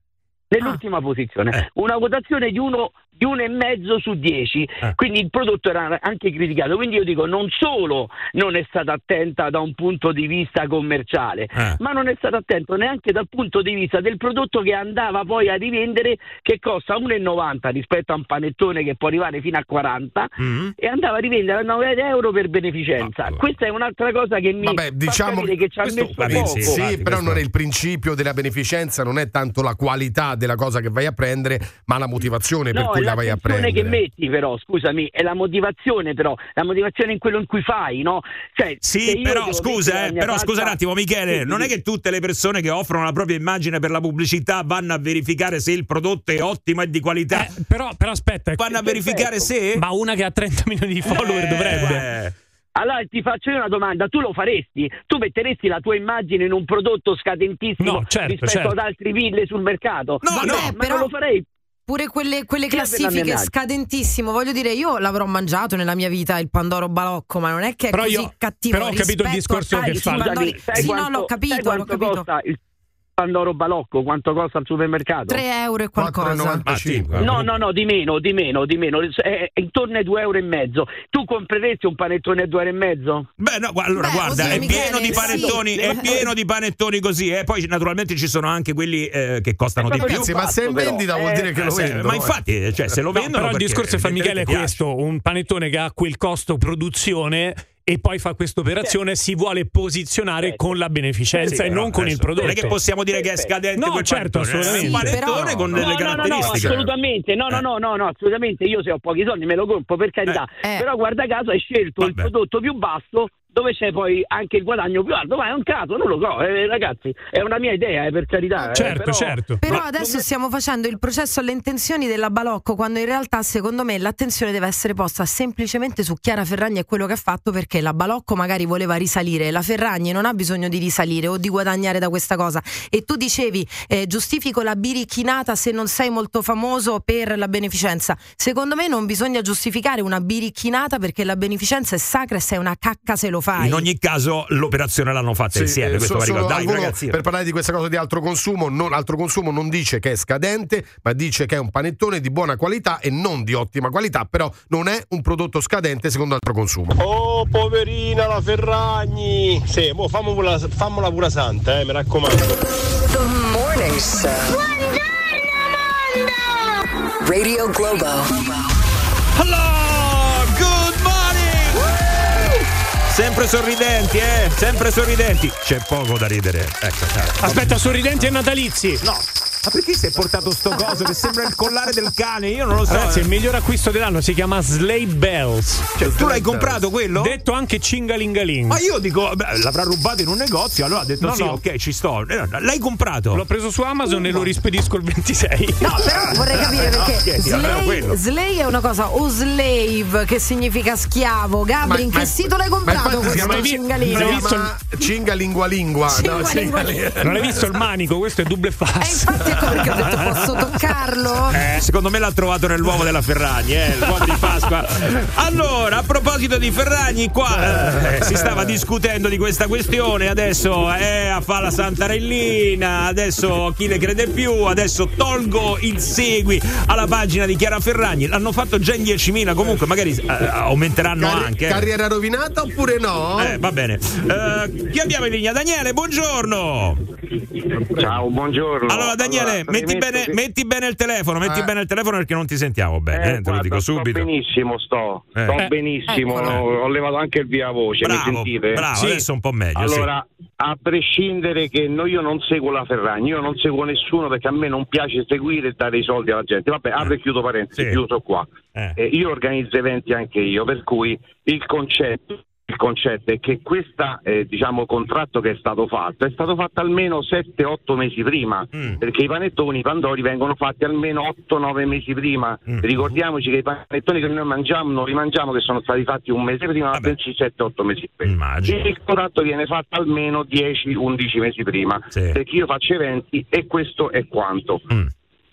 Nell'ultima posizione, una votazione di uno, di uno e mezzo su 10, Eh. quindi il prodotto era anche criticato. Quindi io dico: non solo non è stata attenta da un punto di vista commerciale, Eh. ma non è stata attento neanche dal punto di vista del prodotto che andava poi a rivendere, che costa 1,90 rispetto a un panettone che può arrivare fino a 40 Mm. e andava a rivendere a 9 euro per beneficenza. Questa è un'altra cosa che mi Vabbè, diciamo capire che ci ha messo poco. sì, Sì, infatti, però questo- non è il principio della beneficenza, non è tanto la qualità della cosa che vai a prendere, ma la motivazione per No, cui è la vai a prendere. che metti però, scusami, è la motivazione però, la motivazione in quello in cui fai, no? Cioè, Sì, però scusa, eh, la però faccia- scusa un attimo, Michele, Sì, non è che tutte le persone che offrono la propria immagine per la pubblicità vanno a verificare se il prodotto è ottimo e di qualità. Eh, però, però aspetta, vanno a verificare se. ma una che ha 30 milioni di follower dovrebbe. Allora ti faccio io una domanda, tu lo faresti? Tu metteresti la tua immagine in un prodotto scadentissimo No, certo, rispetto certo. ad altri ville sul mercato? No, Vabbè, no, ma però- non lo farei. Pure quelle, quelle classifiche scadentissimo, voglio dire, io l'avrò mangiato nella mia vita il Pandoro Balocco, ma non è che è Però così io- cattivo. però ho capito il discorso che fa. Pandori. Sì, quanto- no, l'ho capito, l'ho capito. Pandoro Balocco? Quanto costa al supermercato? 3 euro e qualcosa. 4,95. No, no, no, di meno, di meno, di meno, è, intorno ai 2 euro e mezzo. Tu compreresti un panettone a 2 euro e mezzo? Beh, no, allora Beh, guarda, è Michele, pieno di sì. panettoni, è pieno di panettoni così, eh. Poi naturalmente ci sono anche quelli eh, che costano di più. Ragazzi, ma se è in vendita vuol eh, dire che Eh, lo se- vendono. ma eh. infatti, cioè, se lo No, vendono però il discorso che fa Michele è questo: un panettone che ha quel costo produzione e poi fa questa operazione, si vuole posizionare Certo. con la beneficenza Sì, e non con il prodotto. Non è che possiamo dire che è scadente No, quel certo, eh. assolutamente. Un panettone Sì, però- con No, delle no, no, no, caratteristiche. assolutamente, no, no, no, no, no, assolutamente. Io se ho pochi soldi me lo compro per carità, Eh. però guarda caso hai scelto il Vabbè. prodotto più basso dove c'è poi anche il guadagno più alto, ma è un caso, non lo so, eh, ragazzi, è una mia idea, eh, per carità. eh, Certo, però- certo. Però Ma- adesso stiamo facendo il processo alle intenzioni della Balocco, quando in realtà, secondo me, l'attenzione deve essere posta semplicemente su Chiara Ferragni e quello che ha fatto, perché la Balocco magari voleva risalire, la Ferragni non ha bisogno di risalire o di guadagnare da questa cosa. E tu dicevi, eh, giustifico la birichinata se non sei molto famoso per la beneficenza. Secondo me non bisogna giustificare una birichinata perché la beneficenza è sacra e sei una cacca se lo fai. In ogni caso l'operazione l'hanno fatta Sì, insieme, eh, questo so- va. Dai, ragazzi. per parlare di questa cosa di altro consumo, non, altro consumo non dice che è scadente, ma dice che è un panettone di buona qualità e non di ottima qualità, però non è un prodotto scadente secondo altro consumo. Oh, poverina la Ferragni! Sì, mo fammo pure la, fammola pure santa, eh, mi raccomando. The Morning Show. Radio Globo. Hello, Sempre sorridenti, eh? Sempre sorridenti. C'è poco da ridere. Ecco, dai. Aspetta, sorridenti e natalizi. No. Ma perché si è portato sto coso che sembra il collare del cane? Io non lo so. Ragazzi, eh. il miglior acquisto dell'anno si chiama Sleigh Bells. Cioè, tu l'hai comprato quello? Detto anche Cingalingaling. Ma io dico, beh, l'avrà rubato in un negozio, allora ha detto No, sì, no. ok, ci sto. Eh, no, L'hai comprato? L'ho preso su Amazon e lo rispedisco il 26. No, però vorrei capire perché slave, quello. slave è una cosa, o slave che significa schiavo. Gabri, in che sito l'hai comprato si questo cingalino? non hai visto chiama Cinga lingua lingua. Cinga No, lingua cinga- lingua. Non hai visto il manico? Questo è double E fast. infatti ecco perché ho detto posso toccarlo? Eh, secondo me l'ha trovato nell'uovo della Ferragni, eh, l'uovo di Pasqua. Allora, a proposito di Ferragni, qua eh, si stava discutendo di questa questione. Adesso eh, a fa la Santarellina, adesso chi le crede più, adesso tolgo il segui alla pagina di Chiara Ferragni. L'hanno fatto già in 10.000, comunque magari eh, aumenteranno Carri- anche. eh. Carriera rovinata oppure no? Eh, va bene. Eh, chi abbiamo in linea? Daniele, buongiorno. Ciao, buongiorno. Allora, Daniele, Allora, metti, bene, che- metti bene il telefono, metti Eh. bene il telefono perché non ti sentiamo bene, eh, te lo guarda, dico sto subito. benissimo, sto, Eh. sto Eh, benissimo, ho levato anche il via voce, Bravo, mi sentite? bravo, adesso un po' meglio, sì. Allora, a prescindere che no- io non seguo la Ferragni, io non seguo nessuno perché a me non piace seguire e dare i soldi alla gente. Vabbè, apro e chiudo parentesi, Sì. chiuso qua. Eh. Eh, io organizzo eventi anche io, per cui il concetto il concetto è che questo diciamo, contratto che è stato fatto è stato fatto almeno 7-8 mesi prima Mm. perché i panettoni, i pandori vengono fatti almeno 8-9 mesi prima Mm. ricordiamoci che i panettoni che noi mangiamo non li mangiamo che sono stati fatti un mese prima ma bensì 7-8 mesi prima il contratto viene fatto almeno 10-11 mesi prima perché io faccio eventi e questo è quanto Mm.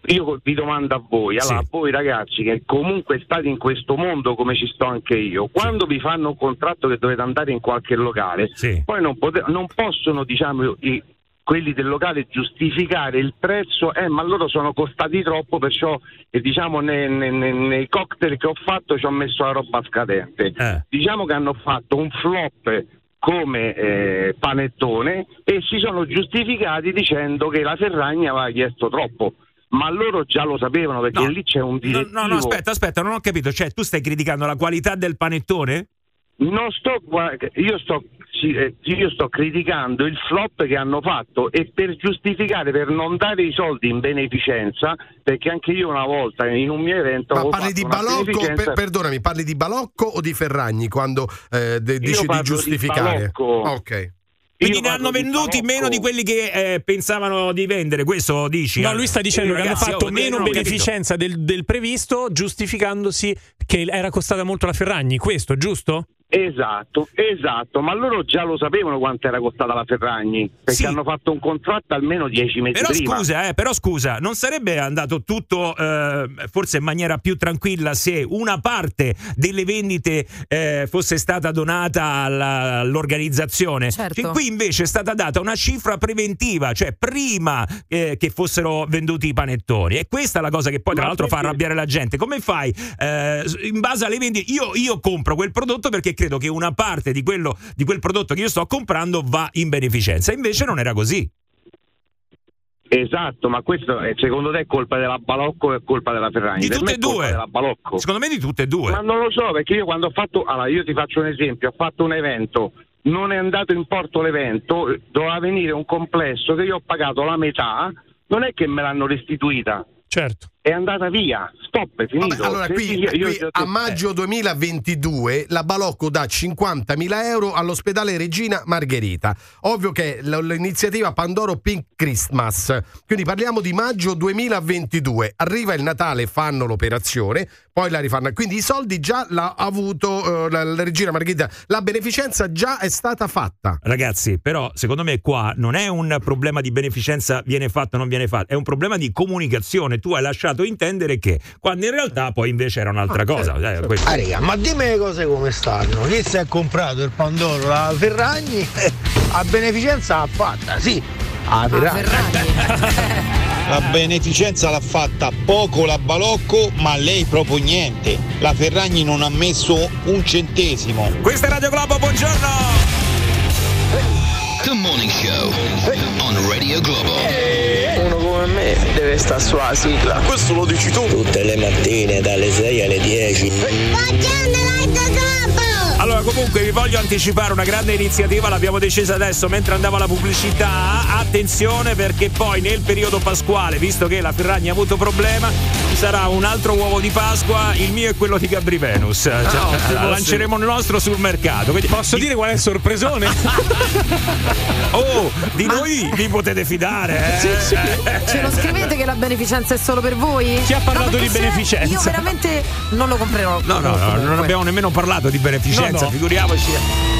Io vi domando a voi, allora a voi ragazzi che comunque state in questo mondo come ci sto anche io, quando vi fanno un contratto che dovete andare in qualche locale, poi non, pote- non possono diciamo i- quelli del locale giustificare il prezzo, eh ma loro sono costati troppo perciò eh, diciamo nei, nei- nei- cocktail che ho fatto ci ho messo la roba scadente. Diciamo che hanno fatto un flop come eh, panettone e si sono giustificati dicendo che la Ferragni aveva chiesto troppo. Ma loro già lo sapevano perché lì c'è un No, direttivo. no, no, aspetta, aspetta, non ho capito. Cioè, tu stai criticando la qualità del panettone? Non sto, io sto, eh, io sto criticando il flop che hanno fatto e per giustificare, per non dare i soldi in beneficenza, perché anche io una volta in un mio evento Ma parli di Balocco, per- perdonami, parli di Balocco o di Ferragni quando eh, de- dici di parlo di giustificare? Balocco. ok. Quindi ne hanno venduti meno di quelli che eh, pensavano di vendere, questo dici? No, lui sta dicendo Eh, che hanno ragazzi, fatto oh, meno beneficenza del, del previsto, giustificandosi che era costata molto la Ferragni. Questo, giusto? Esatto, esatto, ma loro già lo sapevano quanto era costata la Ferragni, perché hanno fatto un contratto almeno dieci mesi Però prima. scusa, eh, però scusa, non sarebbe andato tutto eh, forse in maniera più tranquilla se una parte delle vendite eh, fosse stata donata alla- all'organizzazione? Certo. Che qui invece è stata data una cifra preventiva, cioè prima eh, che fossero venduti i panettoni. E questa è la cosa che poi tra Ma l'altro fa perché- arrabbiare la gente. Come fai? Eh, in base alle vendite, io, io compro quel prodotto perché credo che una parte di, quello, di quel prodotto che io sto comprando va in beneficenza. Invece non era così. Esatto, ma questo secondo te è colpa della Balocco o è colpa della Ferragni? Di tutte e due. della Balocco. Secondo me di tutte e due. Ma non lo so, perché io quando ho fatto. Allora, io ti faccio un esempio: ho fatto un evento, non è andato in porto l'evento, doveva venire un complesso che io ho pagato la metà, non è che me l'hanno restituita. Certo. È andata via, stop, è finito. Vabbè, allora, qui, io- io qui a maggio 2022 la Balocco dà 50.000 euro all'ospedale Regina Margherita. Ovvio che l'iniziativa Pandoro Pink Christmas. Quindi parliamo di maggio 2022. Arriva il Natale, fanno l'operazione, poi la rifanno. Quindi i soldi già l'ha avuto eh, la, la Regina Margherita. La beneficenza già è stata fatta. Ragazzi, però secondo me qua non è un problema di beneficenza viene fatto o non viene fatto, è un problema di comunicazione. Tu hai lasciato intendere che, quando in realtà poi invece era un'altra cosa. Eh, questo- Ah, raga, ma dimmi le cose come stanno. Chi si è comprato il Pandoro la Ferragni eh, a beneficenza l'ha fatta, sì. A Ferragni. La beneficenza l'ha fatta poco la Balocco, ma lei proprio niente. La Ferragni non ha messo un centesimo. Questa è Radio Globo, buongiorno! The Morning Show on Radio Globo. Uno come me deve stare sulla sigla. Questo lo dici tu. Tutte le mattine dalle 6 alle 10. Allora, comunque vi voglio anticipare una grande iniziativa, l'abbiamo decisa adesso mentre andava la pubblicità. Attenzione perché poi nel periodo pasquale, visto che la Ferragni ha avuto problema, ci sarà un altro uovo di Pasqua, il mio e quello di Gabri Venus. Cioè, ottimo, lanceremo il nostro sul mercato. Quindi- Posso dire qual è il sorpresone? Oh, di noi vi potete fidare, eh? Sì, sì. Ce lo scrivete che la beneficenza è solo per voi? Chi ha parlato No, di beneficenza? Io veramente non lo comprerò. No, no, no, non abbiamo nemmeno parlato di beneficenza, No, no. Figuriamoci.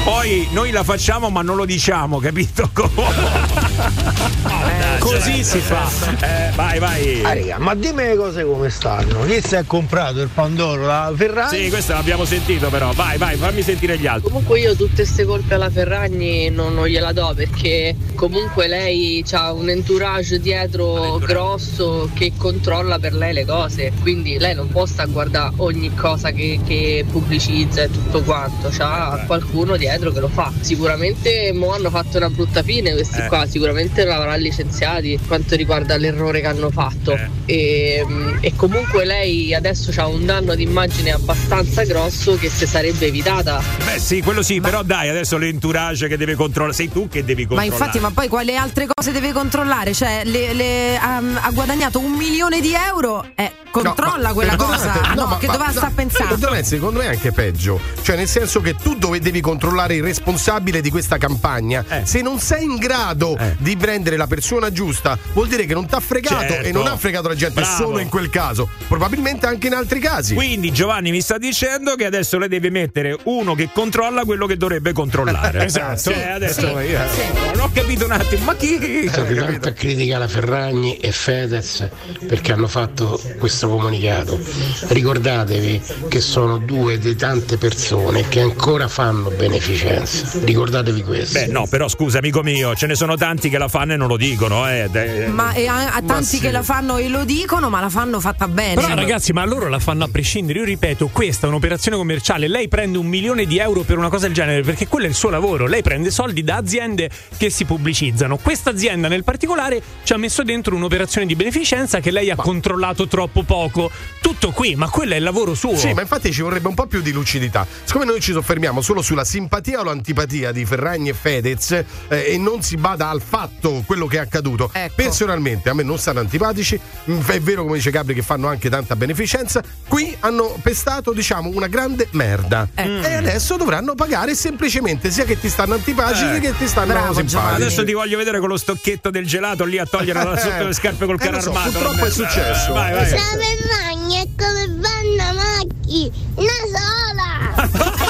Poi noi la facciamo ma non lo diciamo, capito? Eh, così si fa. Eh, vai, vai. Ah, raga, ma dimmi le cose come stanno. Chi si è comprato il Pandoro? La Ferrari? Sì, questo l'abbiamo sentito però. Vai, vai, fammi sentire gli altri. Comunque io tutte queste colpe alla Ferragni non, non gliela do perché comunque lei ha un entourage dietro grosso che controlla per lei le cose, quindi lei non può stare a guardare ogni cosa che, che pubblicizza e tutto quanto, c'ha qualcuno dietro che lo fa. Sicuramente mo hanno fatto una brutta fine questi Eh. qua, sicuramente l'avranno licenziati quanto riguarda l'errore che hanno fatto. E, e comunque lei adesso ha un danno d'immagine abbastanza grosso che si sarebbe evitata. Beh sì, quello sì, però dai, adesso l'entourage che deve controllare. Sei tu che devi Ma controllare. infatti, ma poi quali altre cose deve controllare? Cioè, le- le- ha, ha guadagnato un milione di euro? Eh, controlla ma quella cosa. No, ma- che ma- doveva no, sta a pensare? perdonate, secondo me è anche peggio. Cioè, nel senso che tu dove devi controllare il responsabile di questa campagna. Eh. Se non sei in grado di prendere la persona giusta, vuol dire che non ti ha fregato Certo. e non ha fregato la gente Bravo. solo in quel caso. Probabilmente anche in altri casi. Quindi Giovanni mi sta dicendo che adesso lei deve mettere uno che controlla quello che dovrebbe controllare. Esatto. Cioè, adesso Sì, io non ho capito un attimo, ma chi? Serve tanto a criticare Ferragni e Fedez perché hanno fatto questo comunicato. Ricordatevi che sono due di tante persone che ancora fanno beneficenza. Ricordatevi questo. Beh, no, però scusa, amico mio, ce ne sono tanti che la fanno e non lo dicono, eh. De- Ma e a, a tanti sì. che la fanno e lo dicono, ma la fanno fatta bene. Però ragazzi, ma loro la fanno a prescindere. Io ripeto, questa è un'operazione commerciale. Lei prende un milione di euro per una cosa del genere perché quello è il suo lavoro. Lei prende soldi da aziende che si pubblicizzano. Questa azienda nel particolare ci ha messo dentro un'operazione di beneficenza che lei ha controllato troppo poco. Tutto qui, ma quello è il lavoro suo. Sì, ma infatti ci vorrebbe un po' più di lucidità. Siccome noi ci soffermiamo solo sulla simpatia o l'antipatia di Ferragni e Fedez eh, e non si bada al fatto quello che è accaduto, personalmente a me non stanno antipatici. Mm, È vero, come dice Gabri, che fanno anche tanta beneficenza. Qui hanno pestato, diciamo, una grande merda. E adesso dovranno pagare semplicemente sia che ti stanno antipatici Eh. che ti stanno simpatici. Adesso ti voglio vedere con lo stocchetto del gelato lì a togliere da sotto le scarpe col Eh, carro so, armato. purtroppo è successo. Eh, Vai, vai. Ferragni è come vanno macchi, una sola.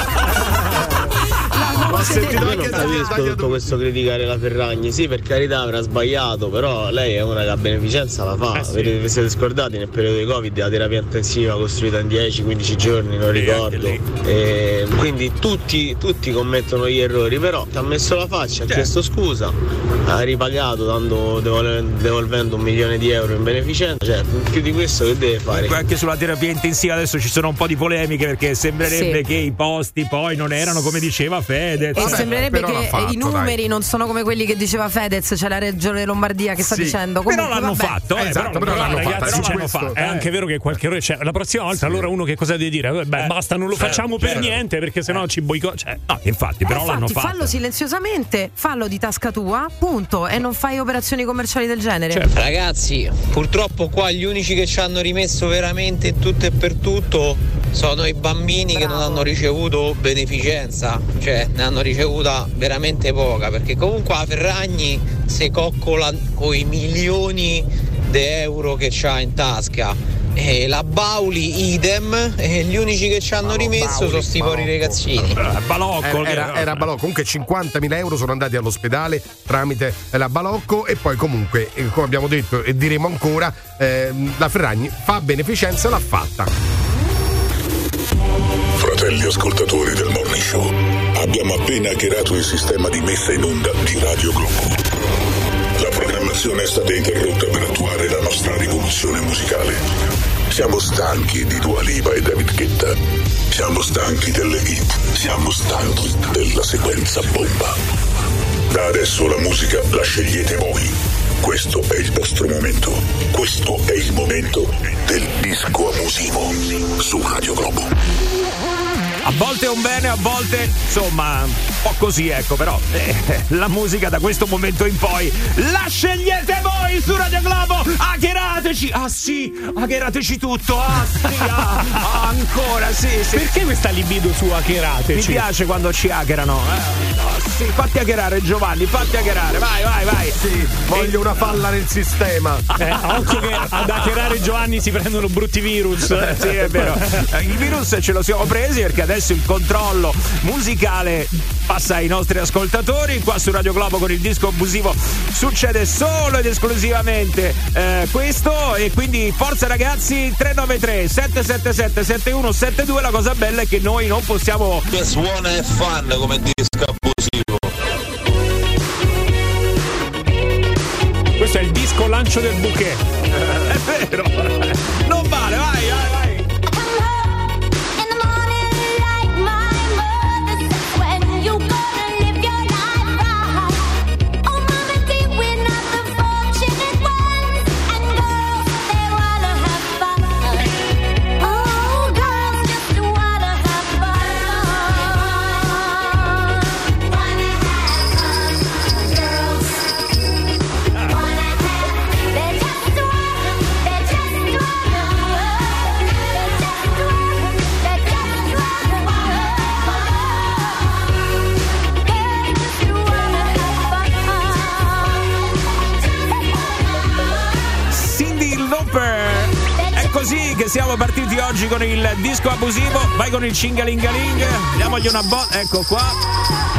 Ho sentito anche non capisco tutto questo criticare la Ferragni, sì per carità avrà sbagliato, però lei è una che a beneficenza la fa. Vedete, vi siete scordati nel periodo di Covid la terapia intensiva costruita in 10-15 giorni, non ricordo. E quindi tutti, tutti commettono gli errori, però ti ha messo la faccia, ha chiesto scusa, ha ripagato dando, devol- devolvendo un milione di euro in beneficenza, cioè più di questo che deve fare? Comunque anche sulla terapia intensiva adesso ci sono un po' di polemiche perché sembrerebbe Sì. che i posti poi non erano come diceva Fede. E sembrerebbe che i numeri non sono come quelli che diceva Fedez, c'è la regione Lombardia che sta Sì. dicendo. Però Comunque, l'hanno vabbè. fatto, eh, Esatto, però, l'hanno ragazzi, fatto, però questo, fatto. eh. È anche vero che qualche errore c'è. La prossima volta allora uno che cosa deve dire? Beh, basta, non lo certo, facciamo per certo. niente perché sennò ci boicott. Cioè, no, infatti, però Eh, l'hanno fatto. fallo silenziosamente, fallo di tasca tua, punto. E non fai operazioni commerciali del genere. Certo. Ragazzi, purtroppo qua gli unici che ci hanno rimesso veramente in tutto e per tutto sono i bambini che non hanno ricevuto beneficenza, cioè ne hanno ricevuta veramente poca, perché comunque la Ferragni si coccola con i milioni di euro che c'ha in tasca. E la Bauli idem, e gli unici che ci hanno rimesso sono sti poveri ragazzini. Balocco, era, era Balocco. Comunque 50.000 euro sono andati all'ospedale tramite la Balocco e poi comunque, eh, come abbiamo detto e diremo ancora, ehm, la Ferragni fa beneficenza, l'ha fatta. Fratelli ascoltatori del Morning Show, abbiamo appena hackerato il sistema di messa in onda di Radio Globo. La programmazione è stata interrotta per attuare la nostra rivoluzione musicale. Siamo stanchi di Dua Lipa e David Guetta. Siamo stanchi delle hit. Siamo stanchi della sequenza bomba. Da adesso la musica la scegliete voi. Questo è il vostro momento. Questo è il momento del disco abusivo su Radio Globo. A volte è un bene, a volte insomma un po' così ecco, però eh, la musica da questo momento in poi la scegliete voi su Radio Globo, hackerateci? Ah sì, hackerateci tutto. Ah sì, ah, ah, ancora sì, sì. Perché questa libido su hackerateci? Mi piace quando ci hackerano. Eh, oh, sì, fatti hackerare Giovanni, fatti hackerare. Vai, vai, vai. Sì, voglio una falla nel sistema. Eh, occhio che ad hackerare Giovanni si prendono brutti virus. Eh, sì, è vero. Eh, Il virus ce lo siamo presi perché adesso il controllo musicale passa ai nostri ascoltatori. Qua su Radio Globo con il disco abusivo succede solo ed esclusivamente eh, questo. E quindi forza ragazzi 393 777 7172. La cosa bella è che noi non possiamo. Che suona e fan come disco abusivo. Questo è il disco lancio del bouquet. è vero. Non vale, vai, vai, vai. Disco abusivo. Vai con il cingalingaling. Diamogli una botta. Ecco qua.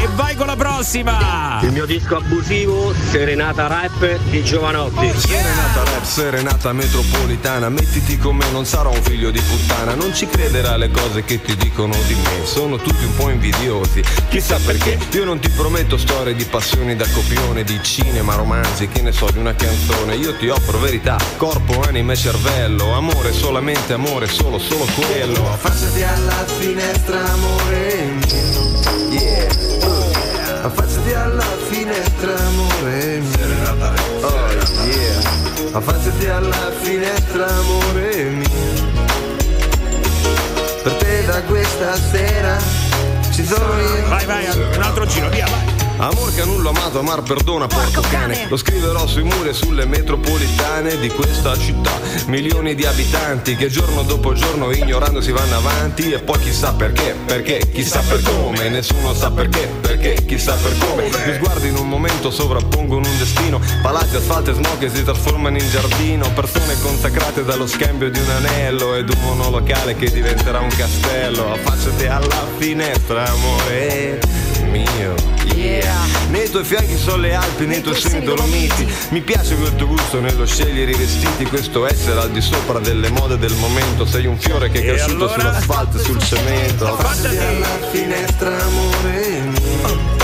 E vai con la prossima. Il mio disco abusivo, Serenata Rap di Giovanotti. Serenata rap, serenata metropolitana Mettiti con me, non sarò un figlio di puttana Non ci crederà alle cose che ti dicono di me Sono tutti un po' invidiosi Chissà perché Io non ti prometto storie di passioni da copione Di cinema, romanzi, che ne so, di una canzone Io ti offro verità, corpo, anima e cervello Amore, solamente amore, solo, solo quello Affacciati alla finestra, amore mio. Yeah. Affacciati alla finestra, amore mio. Oh yeah. Affacciati alla finestra, amore mio. Per te da questa sera ci sono io. Vai, vai, un altro giro, via, vai. Amor che a nulla amato, amar perdona, porco cane. Lo scriverò sui muri e sulle metropolitane di questa città. Milioni di abitanti che giorno dopo giorno ignorando si vanno avanti. E poi chissà perché, perché, chissà per come. Nessuno sa perché, perché, chissà per come. Gli sguardi in un momento sovrappongono un destino. Palazzi, asfalto e smog che si trasformano in giardino. Persone consacrate dallo scambio di un anello ed un monolocale che diventerà un castello. Affacciati alla finestra, amore mio. Yeah. Nei tuoi fianchi sono le Alpi, nei tuoi seni dolomiti. Mi piace quel tuo gusto nello scegliere i vestiti. Questo essere al di sopra delle mode del momento. Sei un fiore che è cresciuto allora? sull'asfalto e sul cemento. Affacciati alla finestra, amore mio.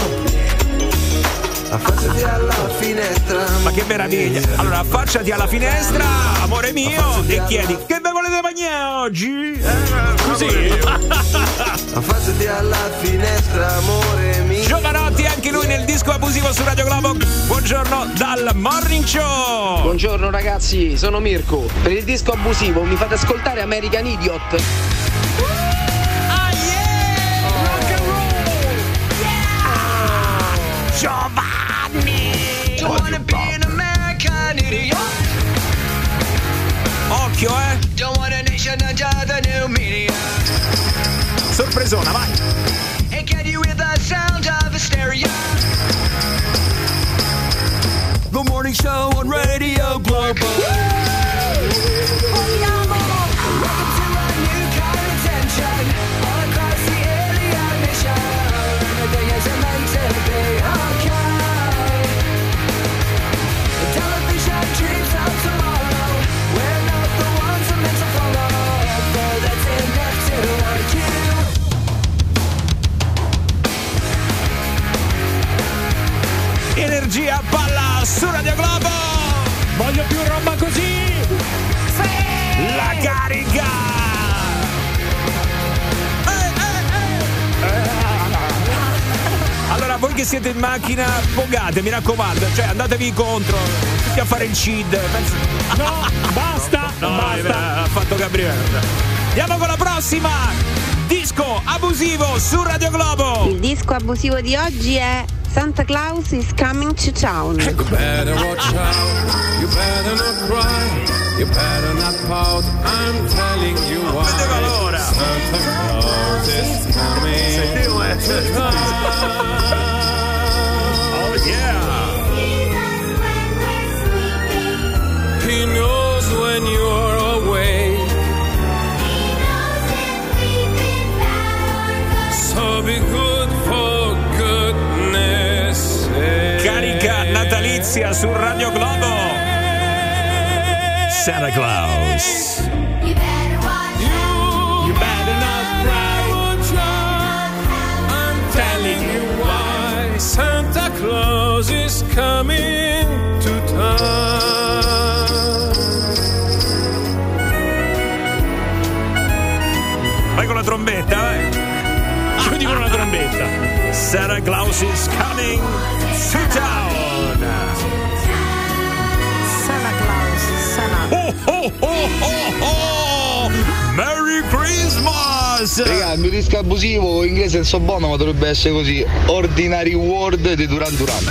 Affacciati alla finestra. Ma che meraviglia! Allora, affacciati alla finestra, amore mio, e chiedi che volete mangiare oggi? Eh, così. Affacciati alla finestra, amore mio. Giovanotti, anche lui nel disco abusivo su Radio Globo. Buongiorno dal Morning Show. Buongiorno ragazzi, sono Mirko. Per il disco abusivo mi fate ascoltare American Idiot. Giovanni! Occhio, eh! Sorpresona, vai! The siete in macchina, pogate, mi raccomando, cioè andatevi contro, tutti a fare il CID. Penso- No, basta! No, basta! eh, ha fatto Gabriele. Andiamo con la prossima! Disco abusivo su Radio Globo! Il disco abusivo di oggi è Santa Claus is coming to town. Better watch out, you better not cry, you better not pout, I'm telling you why. Santa Claus is coming to town. Be good for goodness sake. Carica natalizia su Radio Globo. Santa Claus. You better not cry. I'm telling you why. Santa Claus is coming to town. Santa Claus is coming to town. Santa Claus, Santa. Oh, oh, oh, oh, oh. Merry Christmas! Raga, il mio disco abusivo in inglese non so buono, ma dovrebbe essere così. Ordinary World di Duran Duran.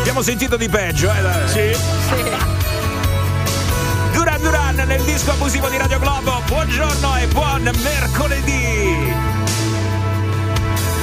Abbiamo sentito di peggio, eh? dai. Sì. Duran Duran nel disco abusivo di Radio Globo. Buongiorno e buon mercoledì.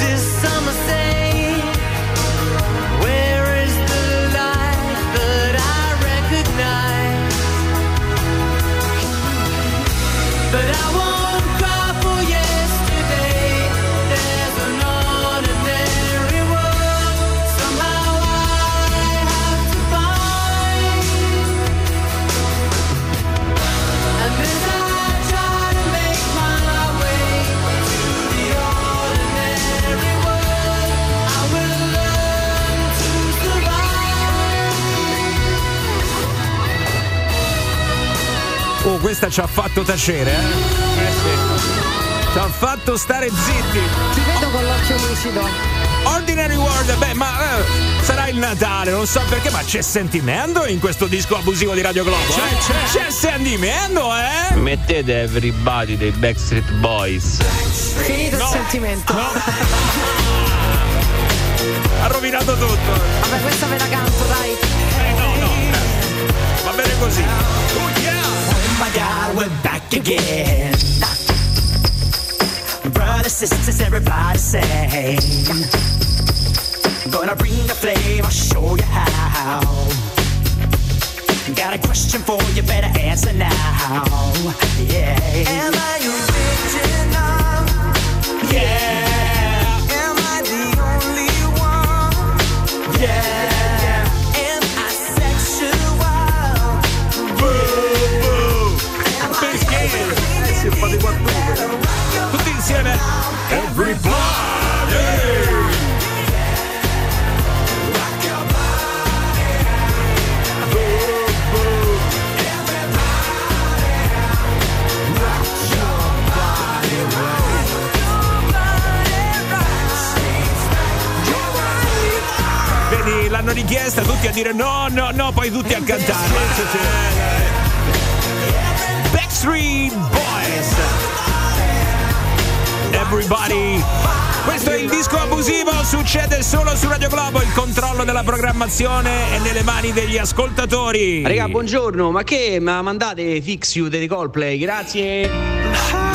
This is summer. Questa ci ha fatto tacere, eh? Ci ha fatto stare zitti. Ti vedo con l'occhio lucido. Ordinary World, beh, ma eh, sarà il Natale, non so perché, ma c'è sentimento in questo disco abusivo di Radio Globo? C'è, eh? c'è. C'è sentimento, eh? Mettete Everybody dei Backstreet Boys. Finito il sentimento. Ha rovinato tutto. Vabbè, questa ve la canto, dai. Eh, no, no. Va bene così. Oh, yeah. My God, we're back again. Brothers, sisters, everybody say. Gonna bring the flame, I'll show you how. Got a question for you, better answer now. Yeah. Am I original? Yeah. Am I the only one? Yeah. Dire no, no, no, poi tutti a cantare. Backstreet Boys. Everybody. Questo è il disco abusivo, succede solo su Radio Globo, il controllo della programmazione è nelle mani degli ascoltatori. Raga, buongiorno, ma che ma mandate Fix You dei Coldplay? Grazie.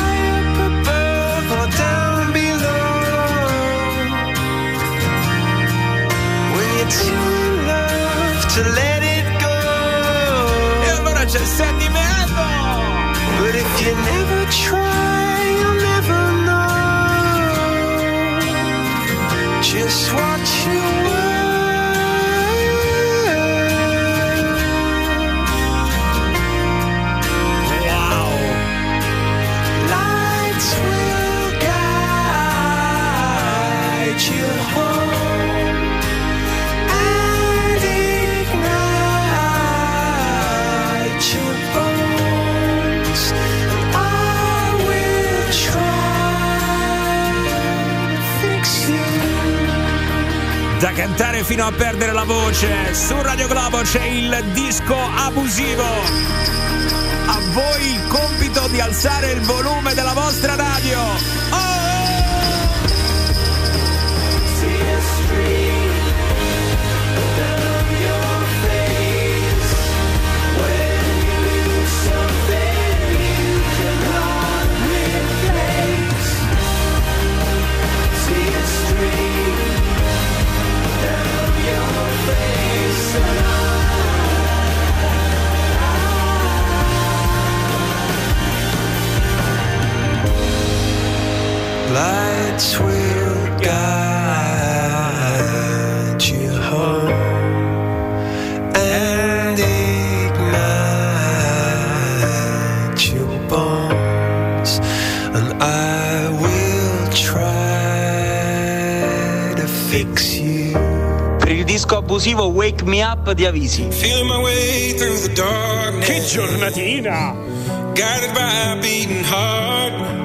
E allora c'è Sandy Mello. But if you never try, you'll never know just fino a perdere la voce. Su Radio Globo c'è il disco abusivo. A voi il compito di alzare il volume della vostra radio. Abusivo Wake Me Up di Avisi. Feel my way through the darkness. Che giornatina! Guided by a beating heart.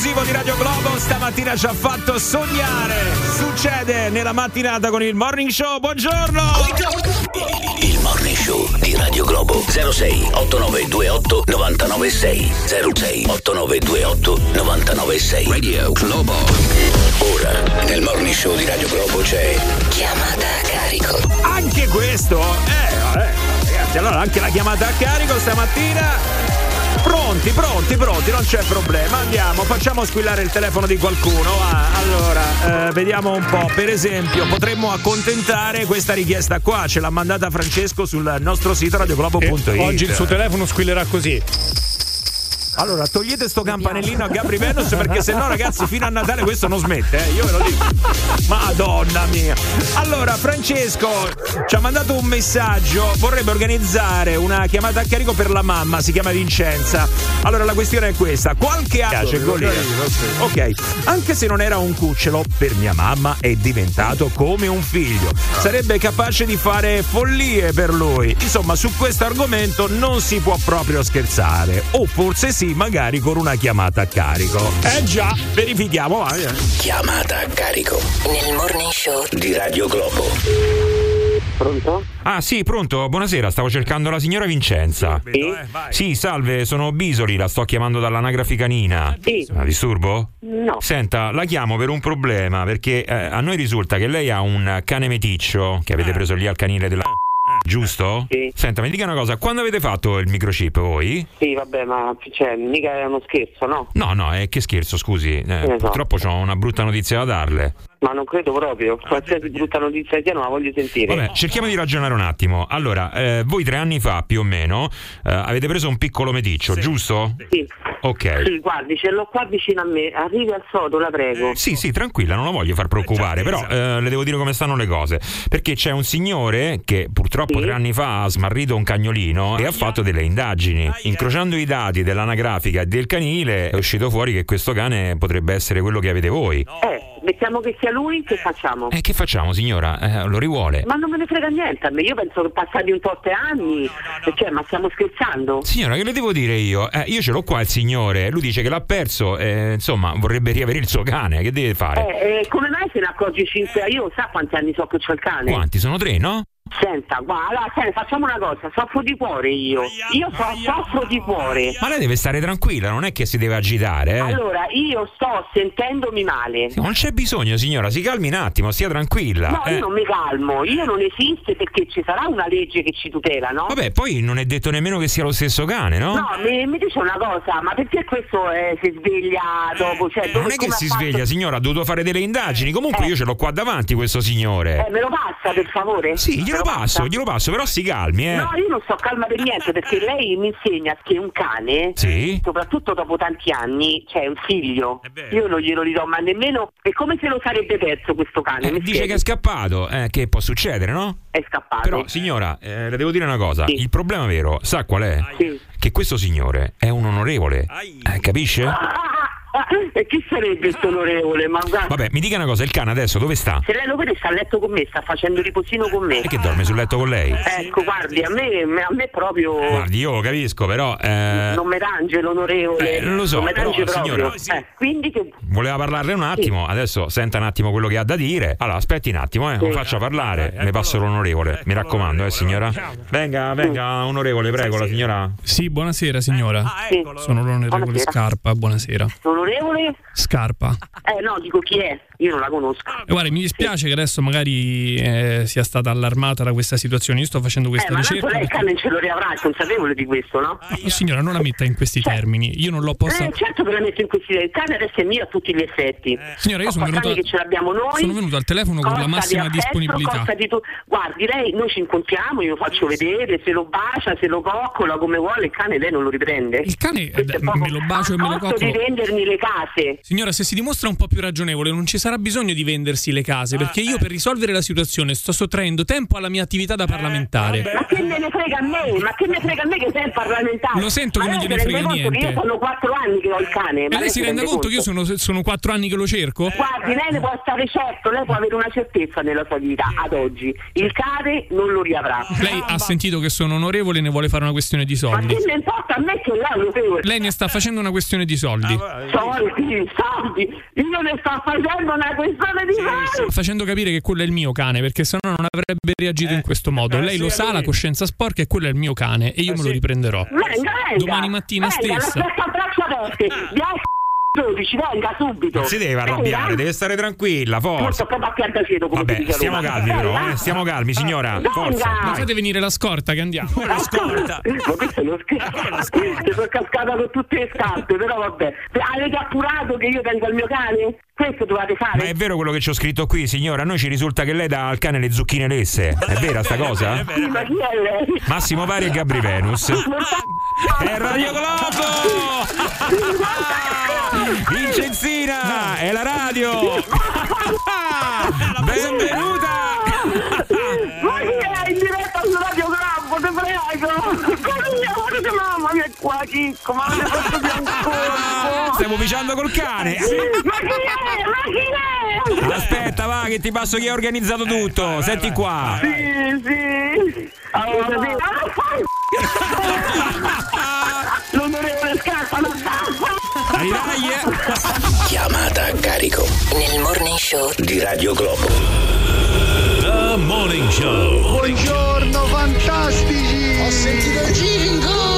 Disco abusivo di Radio Globo stamattina ci ha fatto sognare. Succede nella mattinata con il morning show. Buongiorno! Il morning show di Radio Globo 06 8928 996 06 8928 996 Radio Globo Ora nel morning show di Radio Globo c'è chiamata a carico Anche questo, eh, vabbè, ragazzi, allora anche la chiamata a carico stamattina. Pronti, pronti, pronti, non c'è problema. Andiamo, facciamo squillare il telefono di qualcuno. va. allora, eh, vediamo un po'. Per esempio, potremmo accontentare questa richiesta qua. Ce l'ha mandata Francesco sul nostro sito radioglobo.it. E oggi il suo telefono squillerà così. Allora, togliete sto campanellino a Gabri Venus perché se no, ragazzi, fino a Natale questo non smette, eh? io ve lo dico. Madonna mia. Allora, Francesco ci ha mandato un messaggio, vorrebbe organizzare una chiamata a carico per la mamma, si chiama Vincenza. Allora, la questione è questa, qualche anno piace Golia. Ok, anche se non era un cucciolo, per mia mamma è diventato come un figlio. Sarebbe capace di fare follie per lui. Insomma, su questo argomento non si può proprio scherzare. O forse sì, magari con una chiamata a carico. Eh già, verifichiamo. eh. Chiamata a carico Nel morning show di Radio Globo Pronto? Ah sì, pronto, buonasera, stavo cercando la signora Vincenza. Sì? Sì, salve, sono Bisoli, la sto chiamando dall'anagrafe canina. Sì. La disturbo? No. Senta, la chiamo per un problema, perché eh, a noi risulta che lei ha un cane meticcio che avete preso lì al canile della... Giusto? Sì. Senta, mi dica una cosa, quando avete fatto il microchip voi? Sì, vabbè, ma cioè, mica è uno scherzo, no? No, no, è che scherzo, scusi. Eh, so. purtroppo ho una brutta notizia da darle. Ma non credo proprio. Qualsiasi brutta notizia sia, non la voglio sentire. Vabbè, cerchiamo di ragionare un attimo. Allora, eh, voi tre anni fa più o meno eh, avete preso un piccolo meticcio, giusto? Sì. Ok. Sì, guardi, ce l'ho qua vicino a me. Arrivi al sodo, la prego. Sì, sì, tranquilla, non la voglio far preoccupare, però eh, le devo dire come stanno le cose. Perché c'è un signore che purtroppo tre anni fa ha smarrito un cagnolino e ha fatto delle indagini. Incrociando i dati dell'anagrafica e del canile è uscito fuori che questo cane potrebbe essere quello che avete voi. Eh, mettiamo che sia lui, che facciamo? E che facciamo, signora? Eh, lo rivuole? Ma non me ne frega niente a me, io penso che passati un tot anni, cioè, ma stiamo scherzando? Signora, che le devo dire io? Eh, io ce l'ho qua il signore, lui dice che l'ha perso, eh, insomma, vorrebbe riavere il suo cane, che deve fare? Eh, eh, come mai se ne accorgi 5 Io sa quanti anni so che c'ho il cane? Quanti? Sono tre, no? Senta, guarda, allora, senta, facciamo una cosa, soffro di cuore io. Io so, soffro di cuore. Ma lei deve stare tranquilla, non è che si deve agitare, eh? Allora, io sto sentendomi male. Non c'è bisogno, signora, si calmi un attimo, stia tranquilla. No, eh. io non mi calmo, io non esiste perché ci sarà una legge che ci tutela, no? Vabbè, poi non è detto nemmeno che sia lo stesso cane, no? No, mi, mi dice una cosa, ma perché questo eh, si sveglia dopo? Cioè, dove- non è che si fatto- sveglia, signora, ha dovuto fare delle indagini. Comunque Eh. io ce l'ho qua davanti questo signore. Eh, me lo passa per favore? Sì, Me glielo lo passo, glielo passo, però si calmi, eh. No, io non sto calma per niente perché lei mi insegna che un cane, Sì. soprattutto dopo tanti anni, cioè un figlio, io non glielo ridò ma nemmeno. È come se lo sarebbe perso questo cane. Eh, mi dice che è scappato, eh, che può succedere, no? È scappato. Però, signora, eh, le devo dire una cosa: il problema vero, sa qual è? Che questo signore è un onorevole. Eh, capisce? Ah, e chi sarebbe questo onorevole? Ma guarda, Vabbè, mi dica una cosa: il cane adesso dove sta? se lei lo vede sta a letto con me, sta facendo riposino con me. E che dorme sul letto con lei? Ecco, guardi, a me, a me proprio Guardi, io lo capisco, però. eh, non mi tange l'onorevole. Eh, lo so, non mi tange però, proprio. signora, Eh, quindi che Voleva parlarle un attimo, adesso senta un attimo quello che ha da dire. Allora, aspetti un attimo, eh, lo faccia parlare. Mi passo l'onorevole, mi raccomando, eh, signora. Venga, venga, onorevole, prego, la signora. Sì, buonasera signora. Sono l'onorevole Buonasera. Scarpa, buonasera. L'onorevole? Scarpa. Eh no, dico chi è? Io non la conosco. E guarda, mi dispiace che adesso magari eh, sia stata allarmata da questa situazione. Io sto facendo Eh, questa ma tanto ricerca. lei il perché- cane ce lo riavrà, è consapevole di questo, no? Oh, signora, non la metta in questi termini. Io non l'ho posta. Eh, certo che la metto in considerazione. Il cane adesso è mio a tutti gli effetti. Signora, io sono venuto- anni che ce l'abbiamo noi. sono venuto al telefono con la Costa di massima affetto, disponibilità. costa di tu- Guardi, lei, noi ci incontriamo, io lo faccio vedere, se lo bacia, se lo coccola come vuole, il cane lei non lo riprende. Il cane eh, me lo bacio e me lo A costo di coccolo. vendermi le case. Signora, se si dimostra un po' più ragionevole, non ci sarà bisogno di vendersi le case, perché io per risolvere la situazione sto sottraendo tempo alla mia attività da parlamentare. Ma che me ne frega a me? Ma che me ne frega a me che sei il parlamentare? Lo sento Ma che non lei gliene frega conto Che niente. io sono quattro anni che ho il cane. E ma lei si rende conto che io sono, sono quattro anni che lo cerco? Guardi, lei ne può stare certo, lei può avere una certezza nella sua vita ad oggi. Il cane non lo riavrà. Lei ha sentito che sono onorevole e ne vuole fare una questione di Ma soldi. che ne importa a me che lei lo deve? Lei ne sta facendo una questione di soldi. Soldi, soldi. Io ne sto facendo una questione di soldi. Facendo capire che quello è il mio cane, perché sennò non avrebbe reagito in questo modo. Lei lo sa, la coscienza sporca, e quello è il mio cane, e io me lo riprenderò. Venga, venga. Domani mattina venga, stessa. Aspetta a braccia aperte. 12, venga subito. Non si deve arrabbiare, Venga. deve stare tranquilla, forza. Vabbè, stiamo calmi però, eh, stiamo calmi, signora. Venga. Forza. Ma fate venire la scorta che andiamo. Ma questo è uno scherzo. Ti sono cascata con tutte le scarpe, però vabbè. Avete appurato che io tengo il mio cane? Questo dovete fare. Ma è vero quello che c'ho scritto qui, signora? A noi ci risulta che lei dà al cane le zucchine lesse. È vera sta cosa? Sì, ma chi è lei? Massimo Vari e Gabri Venus. È Radio Globo! Vincenzina! È la radio! Benvenuta! Ma chi è in diretta su Radio Globo? Ti prego! Così, mamma mia, qua Chicco, ma mi fatto di ancora! Stiamo viciando col cane! Ma chi è? Ma chi è? Aspetta, va, che ti passo chi ha organizzato tutto. Senti qua. Sì, sì! Allora, L'onorevole Scarpa non sta! Dai, dai, Chiamata a carico Nel morning show di Radio Globo. The Morning Show. Buongiorno fantastici! Ho sentito il jingle!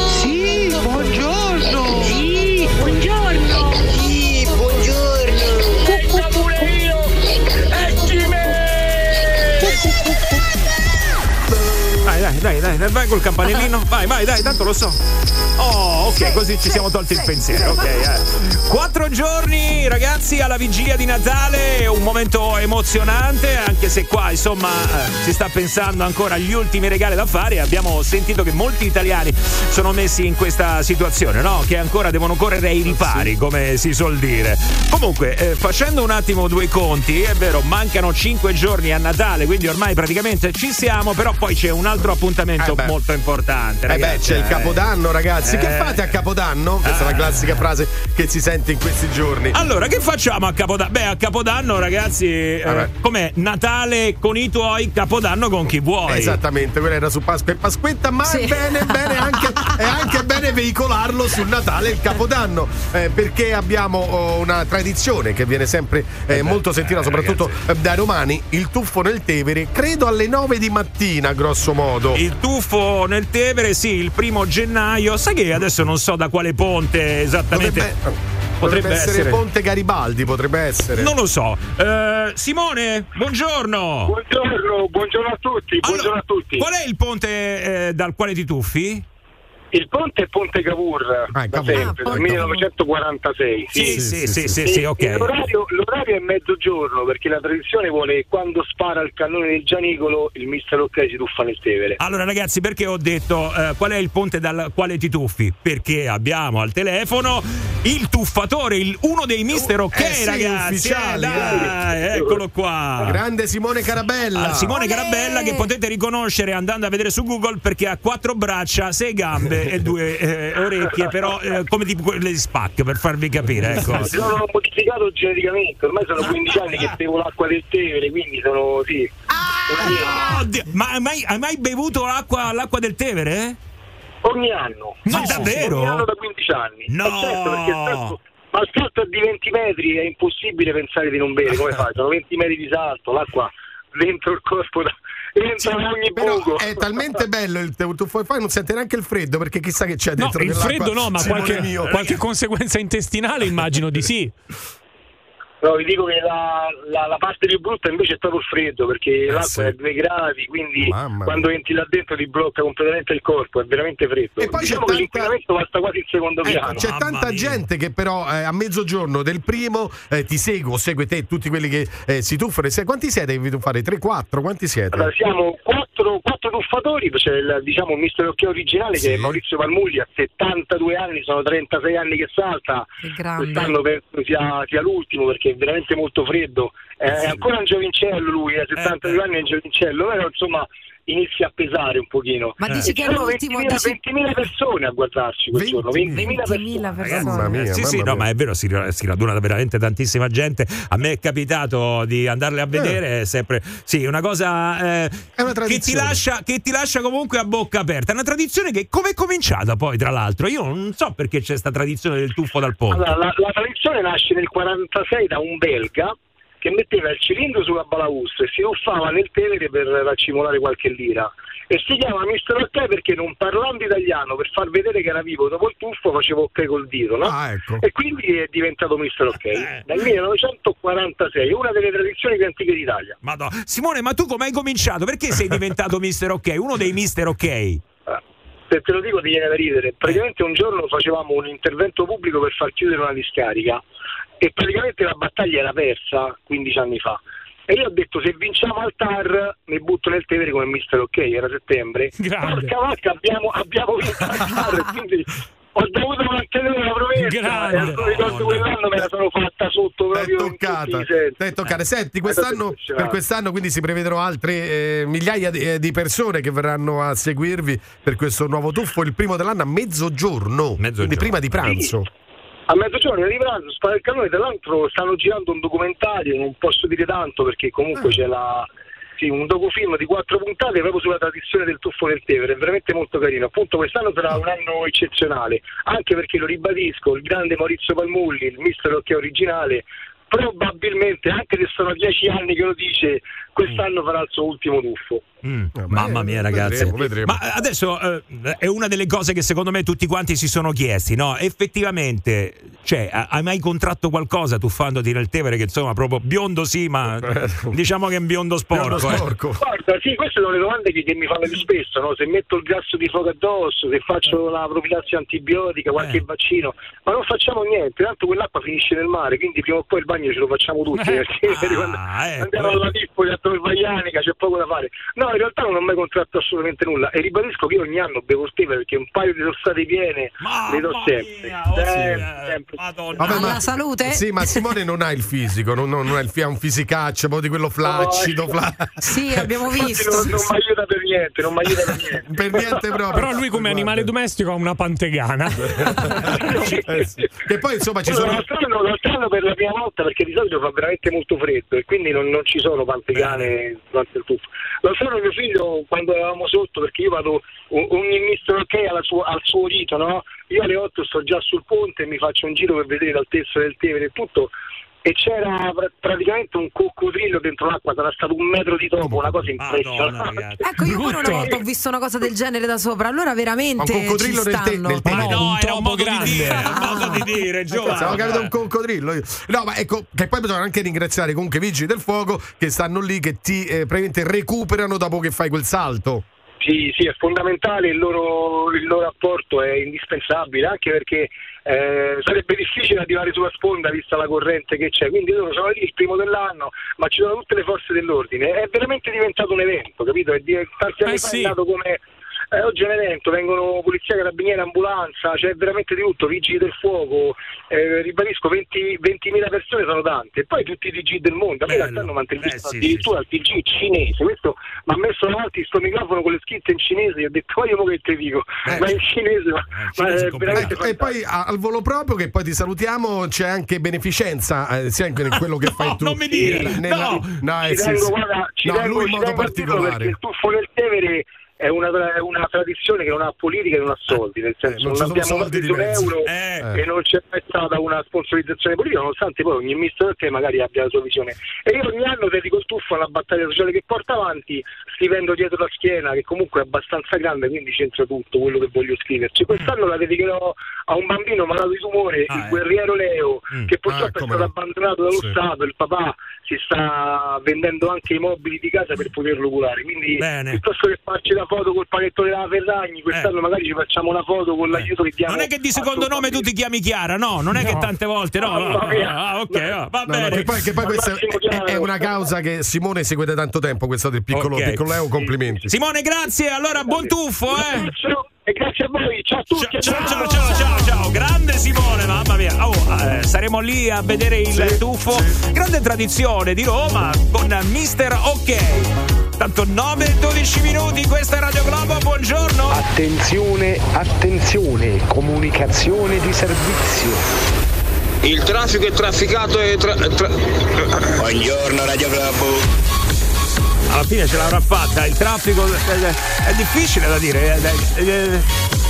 Dai, dai, dai, vai col campanellino. Vai, vai, dai, tanto lo so. Oh, ok, così ci siamo tolti il pensiero. Ok, eh. Quattro giorni, ragazzi, alla vigilia di Natale. Un momento emozionante, anche se qua, insomma, eh, si sta pensando ancora agli ultimi regali da fare. Abbiamo sentito che molti italiani sono messi in questa situazione, no? Che ancora devono correre ai ripari, come si suol dire. Comunque, eh, facendo un attimo due conti, è vero, mancano cinque giorni a Natale, quindi ormai praticamente ci siamo, però poi c'è un altro appuntamento Eh molto importante. Eh beh, ragazzi, c'è il capodanno, ragazzi. Che Eh, fate a eh. Capodanno? Questa è la classica frase che si sente in questi giorni. Allora, che facciamo a Capodanno? Beh, a Capodanno, ragazzi, eh, com'è? Natale con i tuoi, Capodanno con chi vuoi. Esattamente, quella era su Pasqua e Pasquetta, ma è bene, bene anche, è anche bene veicolarlo sul Natale e il Capodanno, eh, perché abbiamo oh, una tradizione che viene sempre eh, molto sentita, soprattutto eh, dai romani, il tuffo nel Tevere, credo alle 9 di mattina, grosso modo. Il tuffo nel Tevere, sì, il primo gennaio. Sai che adesso non so da quale ponte esattamente. Dovrebbe- Potrebbe essere, Ponte Garibaldi, potrebbe essere. Non lo so. Eh, Simone, buongiorno. Buongiorno, buongiorno a tutti, buongiorno a tutti. Qual è il ponte eh, dal quale ti tuffi? Il ponte è Ponte Cavour, da Cavour. sempre, Ah, dal poi 1946. Sì, sì, sì, sì, sì, ok. L'orario, l'orario è mezzogiorno perché la tradizione vuole quando spara il cannone del Gianicolo il mister Ok si tuffa nel Tevere. Allora, ragazzi, perché ho detto eh, qual è il ponte dal quale ti tuffi? Perché abbiamo al telefono il tuffatore, il- uno dei mister ok, Eh sì, ragazzi. ufficiali, eh, dai, eccolo qua. Grande Simone Carabella. Ah, Simone Carabella che potete riconoscere andando a vedere su Google perché ha quattro braccia, sei gambe e due eh, orecchie, però eh, come tipo quelle di Spac per farvi capire, ecco. Si sono modificato geneticamente, ormai sono 15 anni che bevo l'acqua del Tevere, quindi sono sì. Oddio, ma hai mai, hai mai bevuto l'acqua, l'acqua del Tevere? Ogni anno. Ma Sì, davvero? Ogni anno da 15 anni. No. Ma certo, perché salto- ma il salto è di 20 metri, è impossibile pensare di non bere, come fai? Sono 20 metri di salto, l'acqua dentro il corpo da- entra in ogni Però buco. è talmente bello il tuffo e non sente neanche il freddo perché chissà che c'è No, dentro il nell'acqua. freddo no, ma qualche, qualche conseguenza intestinale immagino di sì. No, vi dico che la, la- la parte più brutta invece è proprio il freddo, perché l'acqua sì. è a 2 gradi, quindi Mamma quando entri là dentro ti blocca completamente il corpo, è veramente freddo. E poi c'è diciamo che tanta- l'inquinamento basta quasi in secondo Ecco, piano. c'è tanta gente che però eh, a mezzogiorno del primo eh, ti segue o segue te, tutti quelli che eh, si tuffano. Se- Quanti siete che vi tuffate? 3-4? Quanti siete? Allora, siamo quattro, quattro tuffatori, c'è il, diciamo, il mister Occhio originale che è Maurizio Palmulli, ha 72 anni, sono 36 anni che salta, quest'anno penso sia, sia l'ultimo perché è veramente molto freddo, è ancora un giovincello lui, ha 72 anni è un giovincello, però insomma inizia a pesare un pochino. Ma dici che è l'ultimo, 20.000, dici- 20.000 persone a guardarci quel giorno, 20.000 persone. Mamma mia, sì, sì, mamma no, mia. ma è vero, si, si raduna veramente tantissima gente. A me è capitato di andarle a vedere, è sempre sì, una cosa eh, che, ti lascia, che ti lascia comunque a bocca aperta. È una tradizione che come è cominciata poi, tra l'altro? Io non so perché c'è questa tradizione del tuffo dal ponte. Allora, la, la tradizione nasce nel 46 da un belga che metteva il cilindro sulla balaustra e si tuffava nel Tevere per raccimolare qualche lira. E si chiama Mister Ok perché non parlando italiano, per far vedere che era vivo dopo il tuffo, faceva ok col dito, no? Ah, ecco. E quindi è diventato Mister Ok. Dal 1946, una delle tradizioni più antiche d'Italia. Madonna. Simone, ma tu come hai cominciato? Perché sei diventato Mister Ok? Uno dei Mister Ok? Se te lo dico ti viene da ridere. Praticamente un giorno facevamo un intervento pubblico per far chiudere una discarica e praticamente la battaglia era persa 15 anni fa. E io ho detto se vinciamo al TAR mi butto nel Tevere come Mister Ok, era settembre. Porca vacca, abbiamo, abbiamo vinto al TAR, quindi ho dovuto mantenere la promessa. Grande. E mi ricordo quell'anno me la sono fatta sotto proprio in tutti toccata. i sensi. Te è toccata. Senti, È quest'anno, per quest'anno quindi si prevedono altre eh, migliaia di, eh, di persone che verranno a seguirvi per questo nuovo tuffo, il primo dell'anno a mezzogiorno, quindi prima di pranzo. A mezzogiorno pranzo spara il cannone, tra l'altro stanno girando un documentario, non posso dire tanto perché comunque Ah. c'è la, sì, un docufilm di quattro puntate proprio sulla tradizione del tuffo del Tevere, è veramente molto carino. Appunto quest'anno sarà un anno eccezionale, anche perché lo ribadisco, il grande Maurizio Palmulli, il mister Occhio originale, probabilmente, anche se sono dieci anni che lo dice, quest'anno farà il suo ultimo tuffo. Mm, mamma mia, ragazzi. vedremo, vedremo. Ma eh, adesso eh, è una delle cose che secondo me tutti quanti si sono chiesti, no? Effettivamente, cioè, ha- hai mai contratto qualcosa tuffandoti nel Tevere? Che insomma, proprio biondo sì, ma diciamo che è un biondo sporco. eh. Guarda, sì, queste sono le domande che, che mi fanno più spesso, no? Se metto il grasso di fuoco addosso, se faccio la profilassi antibiotica, qualche Eh. vaccino, ma non facciamo niente, tanto quell'acqua finisce nel mare, quindi prima o poi il bagno ce lo facciamo tutti, Eh. perché Ah, quando ecco, andiamo alla Lipoli a contratto per Vaianica, c'è poco da fare. No, in realtà non ho mai contratto assolutamente nulla e ribadisco che io ogni anno bevo steve perché un paio di torsate piene le do sempre. Sempre, sempre. Vabbè, Alla salute? Sì, ma Simone non ha il fisico, non, non, non ha il ha un fisicaccio, proprio di quello flaccido. fla- Sì, abbiamo visto. Non, non mi aiuta per niente, non mi aiuta per niente. per niente proprio. Però lui come animale domestico ha una pantegana. Eh sì. Che poi insomma ci sono. Lo stanno per la prima volta perché di solito fa veramente molto freddo e quindi non, non ci sono pantegane durante il tuffo. Lo sanno mio figlio quando eravamo sotto perché io vado ogni mister ok sua- al suo dito, no? Io alle 8 sto già sul ponte e mi faccio un giro per vedere l'altezza del Tevere e tutto. E c'era pra- praticamente un coccodrillo dentro l'acqua, sarà stato un metro di topo, una cosa impressionante. Ecco, io pure una volta ho visto una cosa del genere da sopra. Allora veramente Ma un coccodrillo ci nel te- stanno. nel Tevere. no, No, era un modo grande. di dire, un modo di dire, Giovanni. Stavo capendo un coccodrillo. io. No, ma ecco, che poi bisogna anche ringraziare comunque i vigili del fuoco che stanno lì, che ti eh, praticamente recuperano dopo che fai quel salto. Sì, sì, è fondamentale, il loro, il loro apporto è indispensabile, anche perché eh, sarebbe difficile arrivare sulla sponda vista la corrente che c'è, quindi loro sono lì il primo dell'anno, ma ci sono tutte le forze dell'ordine, è veramente diventato un evento, capito? È di- tanti anni Eh sì. è nato come... eh, oggi è un evento, vengono polizia, carabinieri, ambulanza, c'è veramente di tutto, vigili del fuoco, eh, ribadisco 20 20.000 persone sono tante, e poi tutti i TG del mondo, a me in realtà hanno mantenuto addirittura il TG cinese, questo mi ha messo davanti sto microfono con le scritte in cinese, io ho detto ma io mo che te dico, ma in cinese, ma, ma è veramente Ecco, e poi al volo proprio, che poi ti salutiamo, c'è anche beneficenza, eh, sia anche in quello che fai tu. non mi dire, Nella- no. no, eh, ci sì, tengo, sì. guarda, ci No, tengo, lui in ci modo particolare. perché il tuffo del Tevere è una, una tradizione che non ha politica e non ha soldi, nel senso non non, abbiamo soldi soldi di un euro Eh. e non c'è mai stata una sponsorizzazione politica, nonostante poi ogni mister che magari abbia la sua visione. E io ogni anno dedico il tuffo alla battaglia sociale che porta avanti, scrivendo dietro la schiena, che comunque è abbastanza grande, quindi c'entra tutto quello che voglio scriverci. Quest'anno la dedicherò a un bambino malato di tumore, il guerriero Leo, che purtroppo è stato abbandonato dallo Sì. Stato, il papà si sta vendendo anche i mobili di casa per poterlo curare. Quindi piuttosto che farci la foto col panettone della Ferragni, quest'anno magari ci facciamo una foto con l'aiuto che diamo. Non è che di secondo nome tu ti chiami Chiara, no, non è che tante volte, no. no, mia. Ah, ok, ah, va No, no, bene. che poi, che poi questa è, è una causa che Simone segue da tanto tempo, questa del piccolo, Ok. piccolo Leo, complimenti. Simone, grazie. Allora, buon tuffo, eh. E grazie a voi, ciao a tutti. Ciao, ciao, ciao, ciao, ciao. Grande Simone, mamma mia. Oh, eh, saremo lì a vedere il tuffo. Grande tradizione di Roma con Mister Ok. Tanto 9 e 12 minuti, questa è Radio Globo, buongiorno. Attenzione, attenzione, comunicazione di servizio. Il traffico è trafficato e tra... Buongiorno Radio Globo. Alla fine ce l'avrà fatta, il traffico eh, è difficile da dire. eh, eh,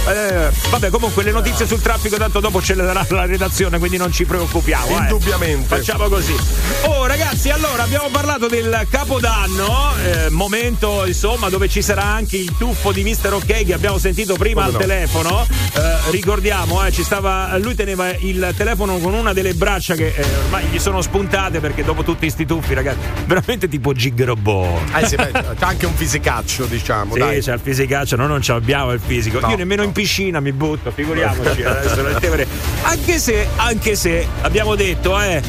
eh, vabbè, comunque le notizie sul traffico tanto dopo ce le darà la redazione, quindi non ci preoccupiamo. eh. Indubbiamente. Facciamo così. Oh ragazzi, allora abbiamo parlato del Capodanno, eh, momento insomma dove ci sarà anche il tuffo di Mister Ok che abbiamo sentito prima Come al no. telefono. Eh, ricordiamo, eh, ci stava, lui teneva il telefono con una delle braccia che eh, ormai gli sono spuntate perché dopo tutti sti tuffi, ragazzi, veramente tipo Gig Robot. Eh sì, beh, c'ha anche un fisicaccio, diciamo. Sì, dai. c'è il fisicaccio, noi non ce l'abbiamo il fisico. No, Io nemmeno in piscina mi butto, figuriamoci. adesso nel Tevere. Anche se, anche se abbiamo detto, eh,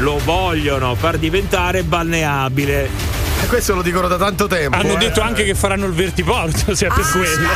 lo vogliono far diventare balneabile. E questo lo dicono da tanto tempo. Hanno eh. detto anche che faranno il vertiporto, se è per quello.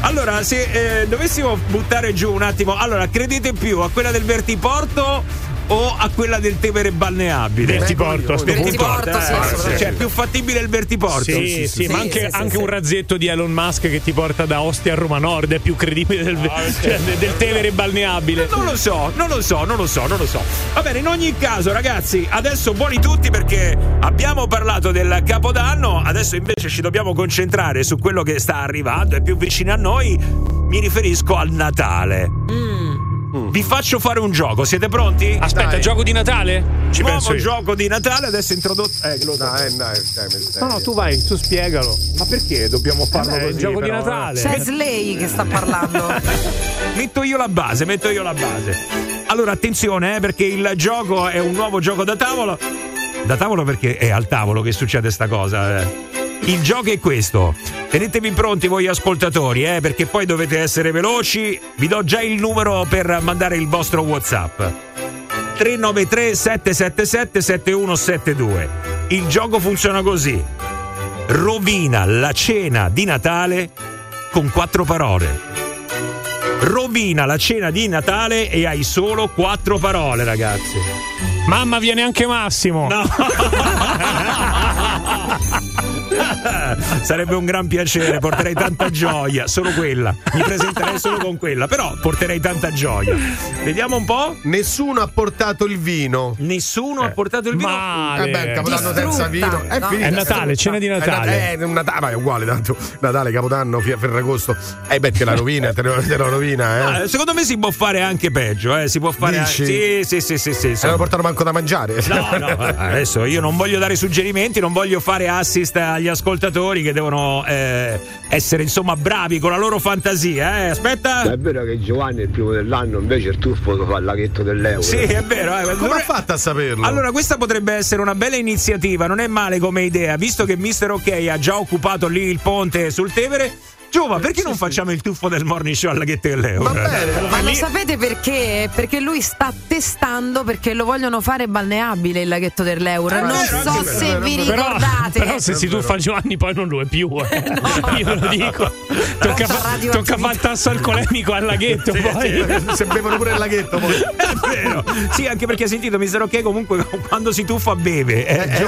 Allora, se eh, dovessimo buttare giù un attimo, allora credete più a quella del vertiporto o a quella del Tevere balneabile? Vertiporto, sto Vertiporto, punto. eh, Sì, cioè più fattibile il vertiporto. Sì, sì, ma anche, anche un razzetto di Elon Musk che ti porta da Ostia a Roma Nord è più credibile del, cioè, del Tevere balneabile. Non lo so, non lo so, non lo so, non lo so. Va bene, in ogni caso, ragazzi, adesso buoni tutti perché abbiamo parlato del Capodanno, adesso invece ci dobbiamo concentrare su quello che sta arrivando, è più vicino a noi. Mi riferisco al Natale. Vi faccio fare un gioco, siete pronti? Aspetta, Dai. gioco di Natale? Ci Nuovo gioco di Natale, adesso introdotto. Eh, lo. Dai, dai, dai, mi stai- No, no, tu vai, tu spiegalo. Ma perché dobbiamo farlo Eh, è il così? gioco di però, eh? Natale. C'è Slay che sta parlando. Metto io la base, metto io la base. Allora, attenzione, eh, perché il gioco è un nuovo gioco da tavolo. Da tavolo perché è al tavolo che succede sta cosa. eh. Il gioco è questo. Tenetevi pronti voi ascoltatori, eh, perché poi dovete essere veloci. Vi do già il numero per mandare il vostro WhatsApp. 393 777 7172. Il gioco funziona così. Rovina la cena di Natale con quattro parole. Rovina la cena di Natale e hai solo quattro parole, ragazzi. Mamma viene anche Massimo. Sarebbe un gran piacere, porterei tanta gioia, solo quella. Mi presenterei solo con quella, però porterei tanta gioia. Vediamo un po'. Nessuno ha portato il vino. Nessuno ha portato il vino. Male. Eh beh, il capodanno senza vino. È, No. È Natale, cena di È Natale. Nat- È, Natale, ma è uguale tanto. Natale, Capodanno, Ferragosto. Eh beh, te la rovina, te, la rovina, eh. Ah, secondo me si può fare anche peggio, eh. Si può fare Dici? anche. Sì, sì, sì, sì, sì. Insomma. non portano manco da mangiare. No, no, adesso io non voglio dare suggerimenti, non voglio fare assist agli ascoltatori che devono eh, essere insomma bravi con la loro fantasia. Eh. Aspetta. È vero che Giovanni il primo dell'anno invece il tuffo lo fa il laghetto dell'euro. Sì, è vero. eh. Come Dovrei- ha fatto a saperlo? Allora, questa potrebbe essere una bella iniziativa, non è male come idea, visto che Mister OK ha già occupato lì il ponte sul Tevere. Giova, perché non facciamo il tuffo del morning show alla Ghetta dell'Euro? Ma lo sapete perché? Perché lui sta testando perché lo vogliono fare balneabile il laghetto dell'euro. non so se vi Però, ricordate. però se si tuffa Giovanni poi non lo è più. eh. Io lo dico. Tocca, fa- tocca fare il tasso alcolemico al laghetto poi. Se bevono pure il laghetto poi. È vero. Sì, anche perché hai sentito Mister OK comunque quando si tuffa beve. eh.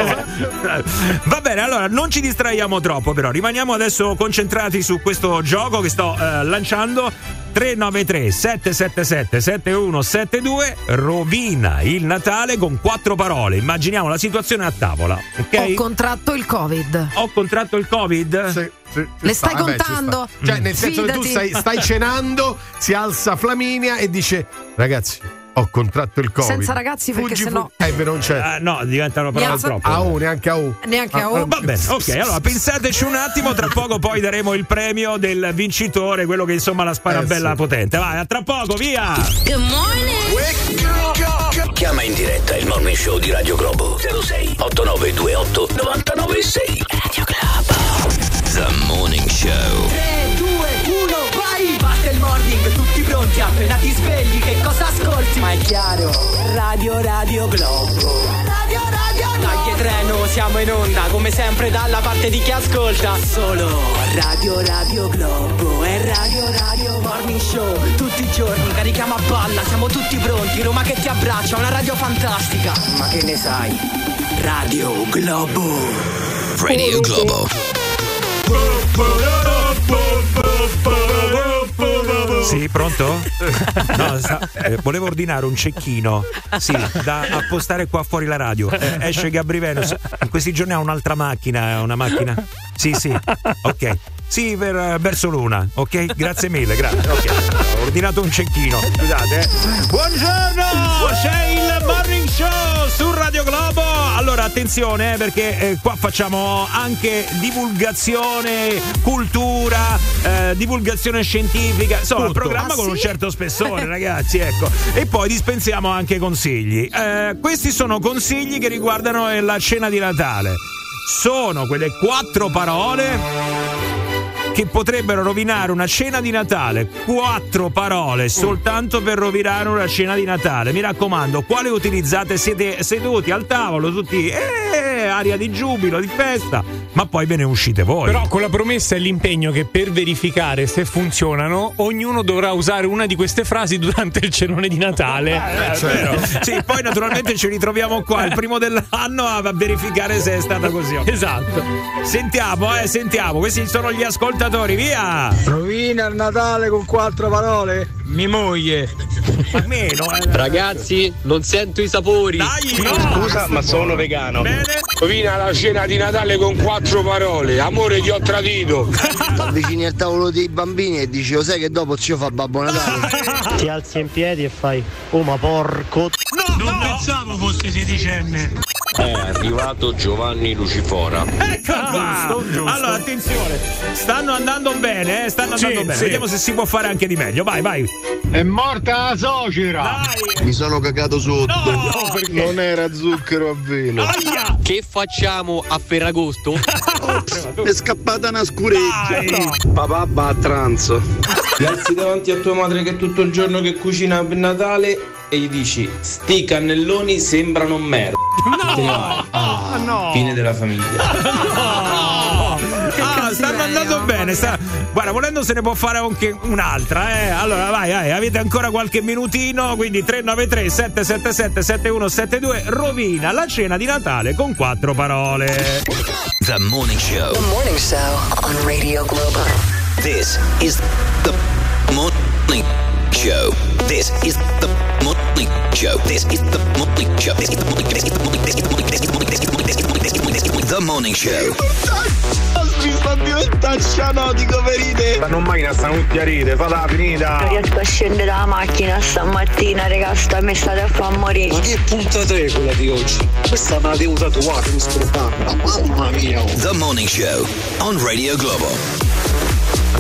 Va bene, allora non ci distraiamo troppo però, rimaniamo adesso concentrati su questo gioco che sto eh, lanciando. 393 777 7172 rovina il Natale con quattro parole. Immaginiamo la situazione a tavola, ok? Ho contratto il Covid. Ho contratto il Covid? Sì, sì, ci Le sta. stai Vabbè, ci contando? sta. Cioè, nel senso che tu stai, stai cenando, si alza Flaminia e dice: Ragazzi, ho contratto il Covid. Senza ragazzi, perché Fuggi, sennò- fu- Eh, beh, non c'è. Ah, no, diventano parole alza- troppo. A U, neanche a U. Neanche a Ah, uno. Va bene, ok, allora pensateci un attimo, tra poco poi daremo il premio del vincitore, quello che insomma la spara Eh, bella sì. potente. Vai, a tra poco, via! Chiama in diretta il morning show di Radio Globo 06 sempre dalla parte di chi ascolta. Solo Radio Radio Globo e Radio Radio Morning Show. Tutti i giorni carichiamo a palla, siamo tutti pronti, Roma che ti abbraccia, una radio fantastica. Ma che ne sai? Radio Globo. Radio Globo Sì, pronto? No, sa- eh, volevo ordinare un cecchino, sì, da appostare qua fuori la radio. Eh, esce Gabri Venus. In questi giorni ha un'altra macchina, è una macchina? Sì, sì, ok. Sì, per, verso l'una, ok? Grazie mille, grazie. Ok, ho ordinato un cecchino, scusate. eh. Buongiorno! C'è il Morning Show su Radio Globo. Allora, attenzione, eh, perché eh, qua facciamo anche divulgazione, cultura, eh, divulgazione scientifica. Insomma, un programma Ah, con un certo spessore, ragazzi, ecco. E poi dispensiamo anche consigli. Eh, questi sono consigli che riguardano eh, la cena di Natale. Sono quelle quattro parole che potrebbero rovinare una cena di Natale. Quattro parole soltanto per rovinare una cena di Natale. Mi raccomando, quale utilizzate? Siete seduti al tavolo, tutti eh, aria di giubilo, di festa, ma poi ve ne uscite voi. Però con la promessa e l'impegno che per verificare se funzionano, ognuno dovrà usare una di queste frasi durante il cenone di Natale. Eh, è vero. Sì, poi naturalmente ci ritroviamo qua il primo dell'anno a verificare se è stata così. Esatto. Sentiamo, eh, sentiamo. Questi sono gli ascoltatori, via! Rovina il Natale con quattro parole. Mi moglie. Almeno, eh. Ragazzi, non sento i sapori. Dai, no. Scusa, ma sono vegano. Bene. Rovina la cena di Natale con quattro parole. Amore, ti ho tradito. Ti avvicini al tavolo dei bambini e dici, lo sai che dopo zio fa Babbo Natale? Ti alzi in piedi e fai, oh ma porco. Non pensavo fosse sedicenne. È arrivato Giovanni Lucifora. Ecco qua. Allora, attenzione, stanno andando bene, eh, stanno Sì, andando bene. sì. Vediamo se si può fare anche di meglio. Vai, vai. È morta la suocera! Mi sono cagato sotto. No, perché? Non era zucchero a velo. Aia! Che facciamo a Ferragosto? È scappata una scureggia. Dai. Papà va a tranzo. Ti alzi davanti a tua madre che tutto il giorno che cucina per Natale e gli dici sti cannelloni sembrano merda. No! no. Fine della famiglia. Ah, stanno andando bene. sta- Guarda, volendo se ne può fare anche un'altra. Eh. Allora, vai, vai, avete ancora qualche minutino. Quindi 393 777 7172 rovina la cena di Natale con quattro parole. The Morning Show. The Morning Show on Radio Global. This is the morning show. This is the Motley Show. This is the Motley Show. This is the Motley Show. This is the Motley. This is the Motley. This is the Motley. This is the Motley. This is the Motley. This is the Motley. This is the Motley. The Morning Show. Mi sta diventando scianotico per idee. Stanno in macchina, stanno tutti a ride, fatela finita. Non riesco a scendere dalla macchina stamattina, raga, sta mi state a far morire. Ma che punta 3 quella di oggi? Questa me la devo tatuare, mi scordavo. Mamma mia. The Morning Show on Radio Globo.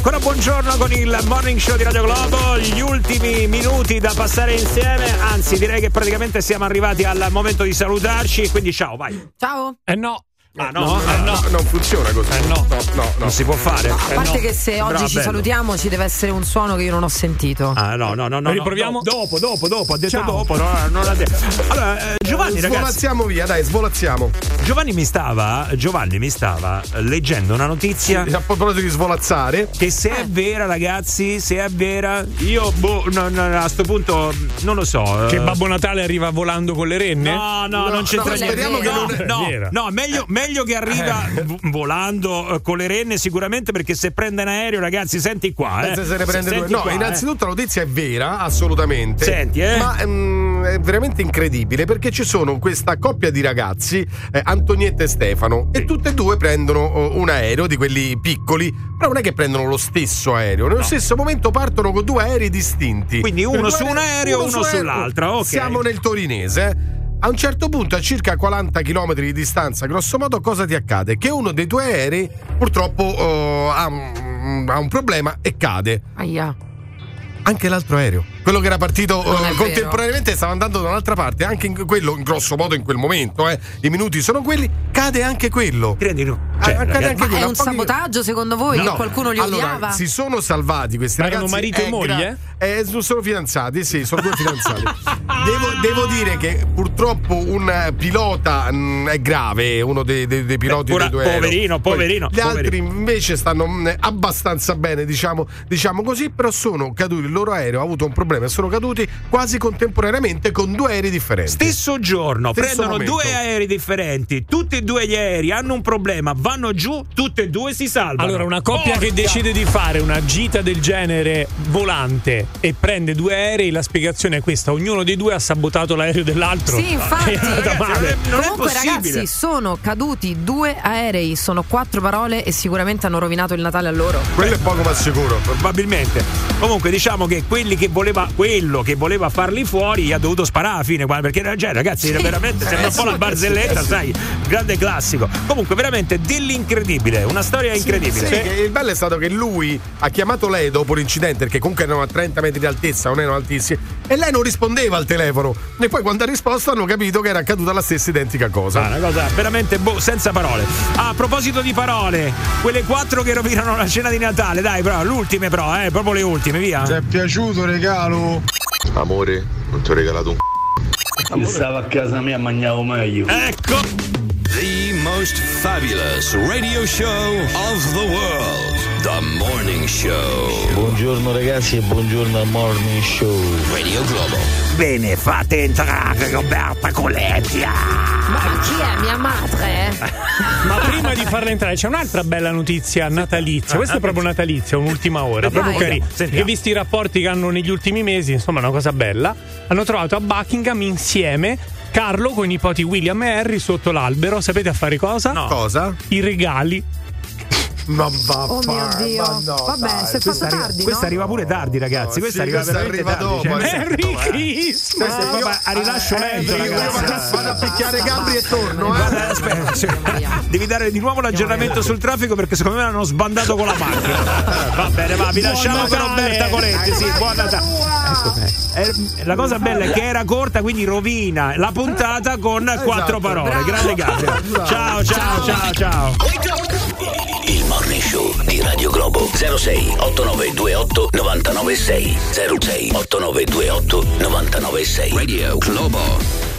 Ancora buongiorno con il morning show di Radio Globo, gli ultimi minuti da passare insieme, anzi direi che praticamente siamo arrivati al momento di salutarci, quindi ciao, vai. Ciao. Eh no. Ah no, eh, no. non funziona così. Eh no. no, no, no. Non si può fare. A parte che se oggi Sembrava ci bello. salutiamo ci deve essere un suono che io non ho sentito. Ah no, no, no, no. Riproviamo? no, Dopo, dopo, dopo, ha detto Ciao. dopo, no, non ha detto. Allora, eh, Giovanni, ragazzi. Svolazziamo via, dai, svolazziamo. Giovanni mi stava, Giovanni mi stava eh, leggendo una notizia. A proposito di svolazzare. Che se è vera, ragazzi, se è vera, io boh, no, no, a sto punto non lo so. Che eh. Babbo Natale arriva volando con le renne? No, no, non c'entra no, niente. speriamo che non- no, no, è vera. no, meglio, meglio che arriva v- volando eh, con le renne sicuramente perché se prende un aereo, ragazzi, senti qua. Eh. Pensa se prende due. Senti No, qua, eh. innanzitutto la notizia è vera, assolutamente. Senti, eh. Ma mm, è veramente incredibile perché ci sono questa coppia di ragazzi, eh, Antonietta e Stefano, e tutte e due prendono oh, un aereo di quelli piccoli, però non è che prendono lo stesso aereo, nello stesso momento partono con due aerei distinti. Quindi uno su un aereo, uno su sull'altro, ok. Siamo nel torinese. A un certo punto, a circa 40 km di distanza, grosso modo, cosa ti accade? Che uno dei due aerei purtroppo oh, ha, un, ha un problema e cade. Aia. Anche l'altro aereo. Quello che era partito eh, è contemporaneamente stava andando da un'altra parte, anche in quello, in grosso modo in quel momento, eh, i minuti sono quelli, cade anche quello. Credi no? Ah, Cioè, cade ragazzi, anche Ma quello. è un sabotaggio secondo voi? No. Che qualcuno li allora, odiava? si sono salvati questi Ma ragazzi. erano marito e moglie? eh, sono- sono fidanzati, sì, sono due fidanzati. devo, devo dire che purtroppo un pilota mh, è grave, uno dei, dei- dei piloti Eh, pura- dei due aerei. poverino, Poi poverino, Gli altri poverino. invece stanno mh, abbastanza bene, diciamo, diciamo così, però sono caduti, il loro aereo ha avuto un problema e sono caduti quasi contemporaneamente con due aerei differenti. Stesso giorno Stesso prendono momento. due aerei differenti, tutti e due gli aerei hanno un problema, vanno giù, tutti e due si salvano. Allora, una coppia che Porca- decide di fare una gita del genere volante e prende due aerei, la spiegazione è questa: ognuno dei due ha sabotato l'aereo dell'altro. Sì, infatti. Non è Comunque, ragazzi, sono caduti due aerei, sono quattro parole e sicuramente hanno rovinato il Natale a loro. Quello è poco ma sicuro. Probabilmente. Comunque, diciamo che quelli che voleva, quello che voleva farli fuori gli ha dovuto sparare alla fine. Perché, cioè, ragazzi, veramente sembra un po' la barzelletta, sai? Grande classico. Comunque, veramente dell'incredibile. Una storia incredibile. Sì, che il bello è stato che lui ha chiamato lei dopo l'incidente, perché comunque erano a 30 metri di altezza, non erano altissimi, e lei non rispondeva al telefono. E poi quando ha risposto hanno capito che era accaduta la stessa identica cosa. Ah, una cosa veramente boh, senza parole. Ah, a proposito di parole, quelle quattro che rovinano la cena di Natale, dai, però, le ultime, però, eh, proprio le ultime, via. Ti è piaciuto regalo? Amore, non ti ho regalato un Io stavo a casa mia mangiavo meglio. Ecco. The most fabulous radio show of the world. The Morning Show. Buongiorno ragazzi e buongiorno al morning show. Radio Globo. Bene, fate entrare Roberta Coletia. Ma chi è? Mia madre? Ma prima di farla entrare, c'è un'altra bella notizia natalizia. Questa è proprio natalizia, un'ultima ora, proprio Vai. carina. Perché visti i rapporti che hanno negli ultimi mesi, insomma, è una cosa bella. Hanno trovato a Buckingham insieme Carlo con i nipoti William e Harry sotto l'albero. Sapete a fare cosa? No. Cosa? I regali. Ma va Oh mio Dio. Vabbè, si è fatto tardi. Questa no? arriva pure tardi, ragazzi. No, questa sì, arriva questa veramente arriva tardi. dopo, cioè, eh. Merry Questo è Christmas! a rilascio lento, Io ragazzi. vado, a- vado a picchiare Gabri e torno, eh. Sì. devi dare di nuovo l'aggiornamento sul traffico perché secondo me l'hanno sbandato con la macchina. Va bene, va, vi lasciamo con. Roberta Coletti. Sì, buon Natale. Ecco, eh, la cosa bella è che era corta, quindi rovina la puntata con quattro parole. Bravo. Grande Gabriele. Ciao, ciao, ciao, ciao. Il morning show di Radio Globo. 06 8928 996 06 8928 996 Radio Globo.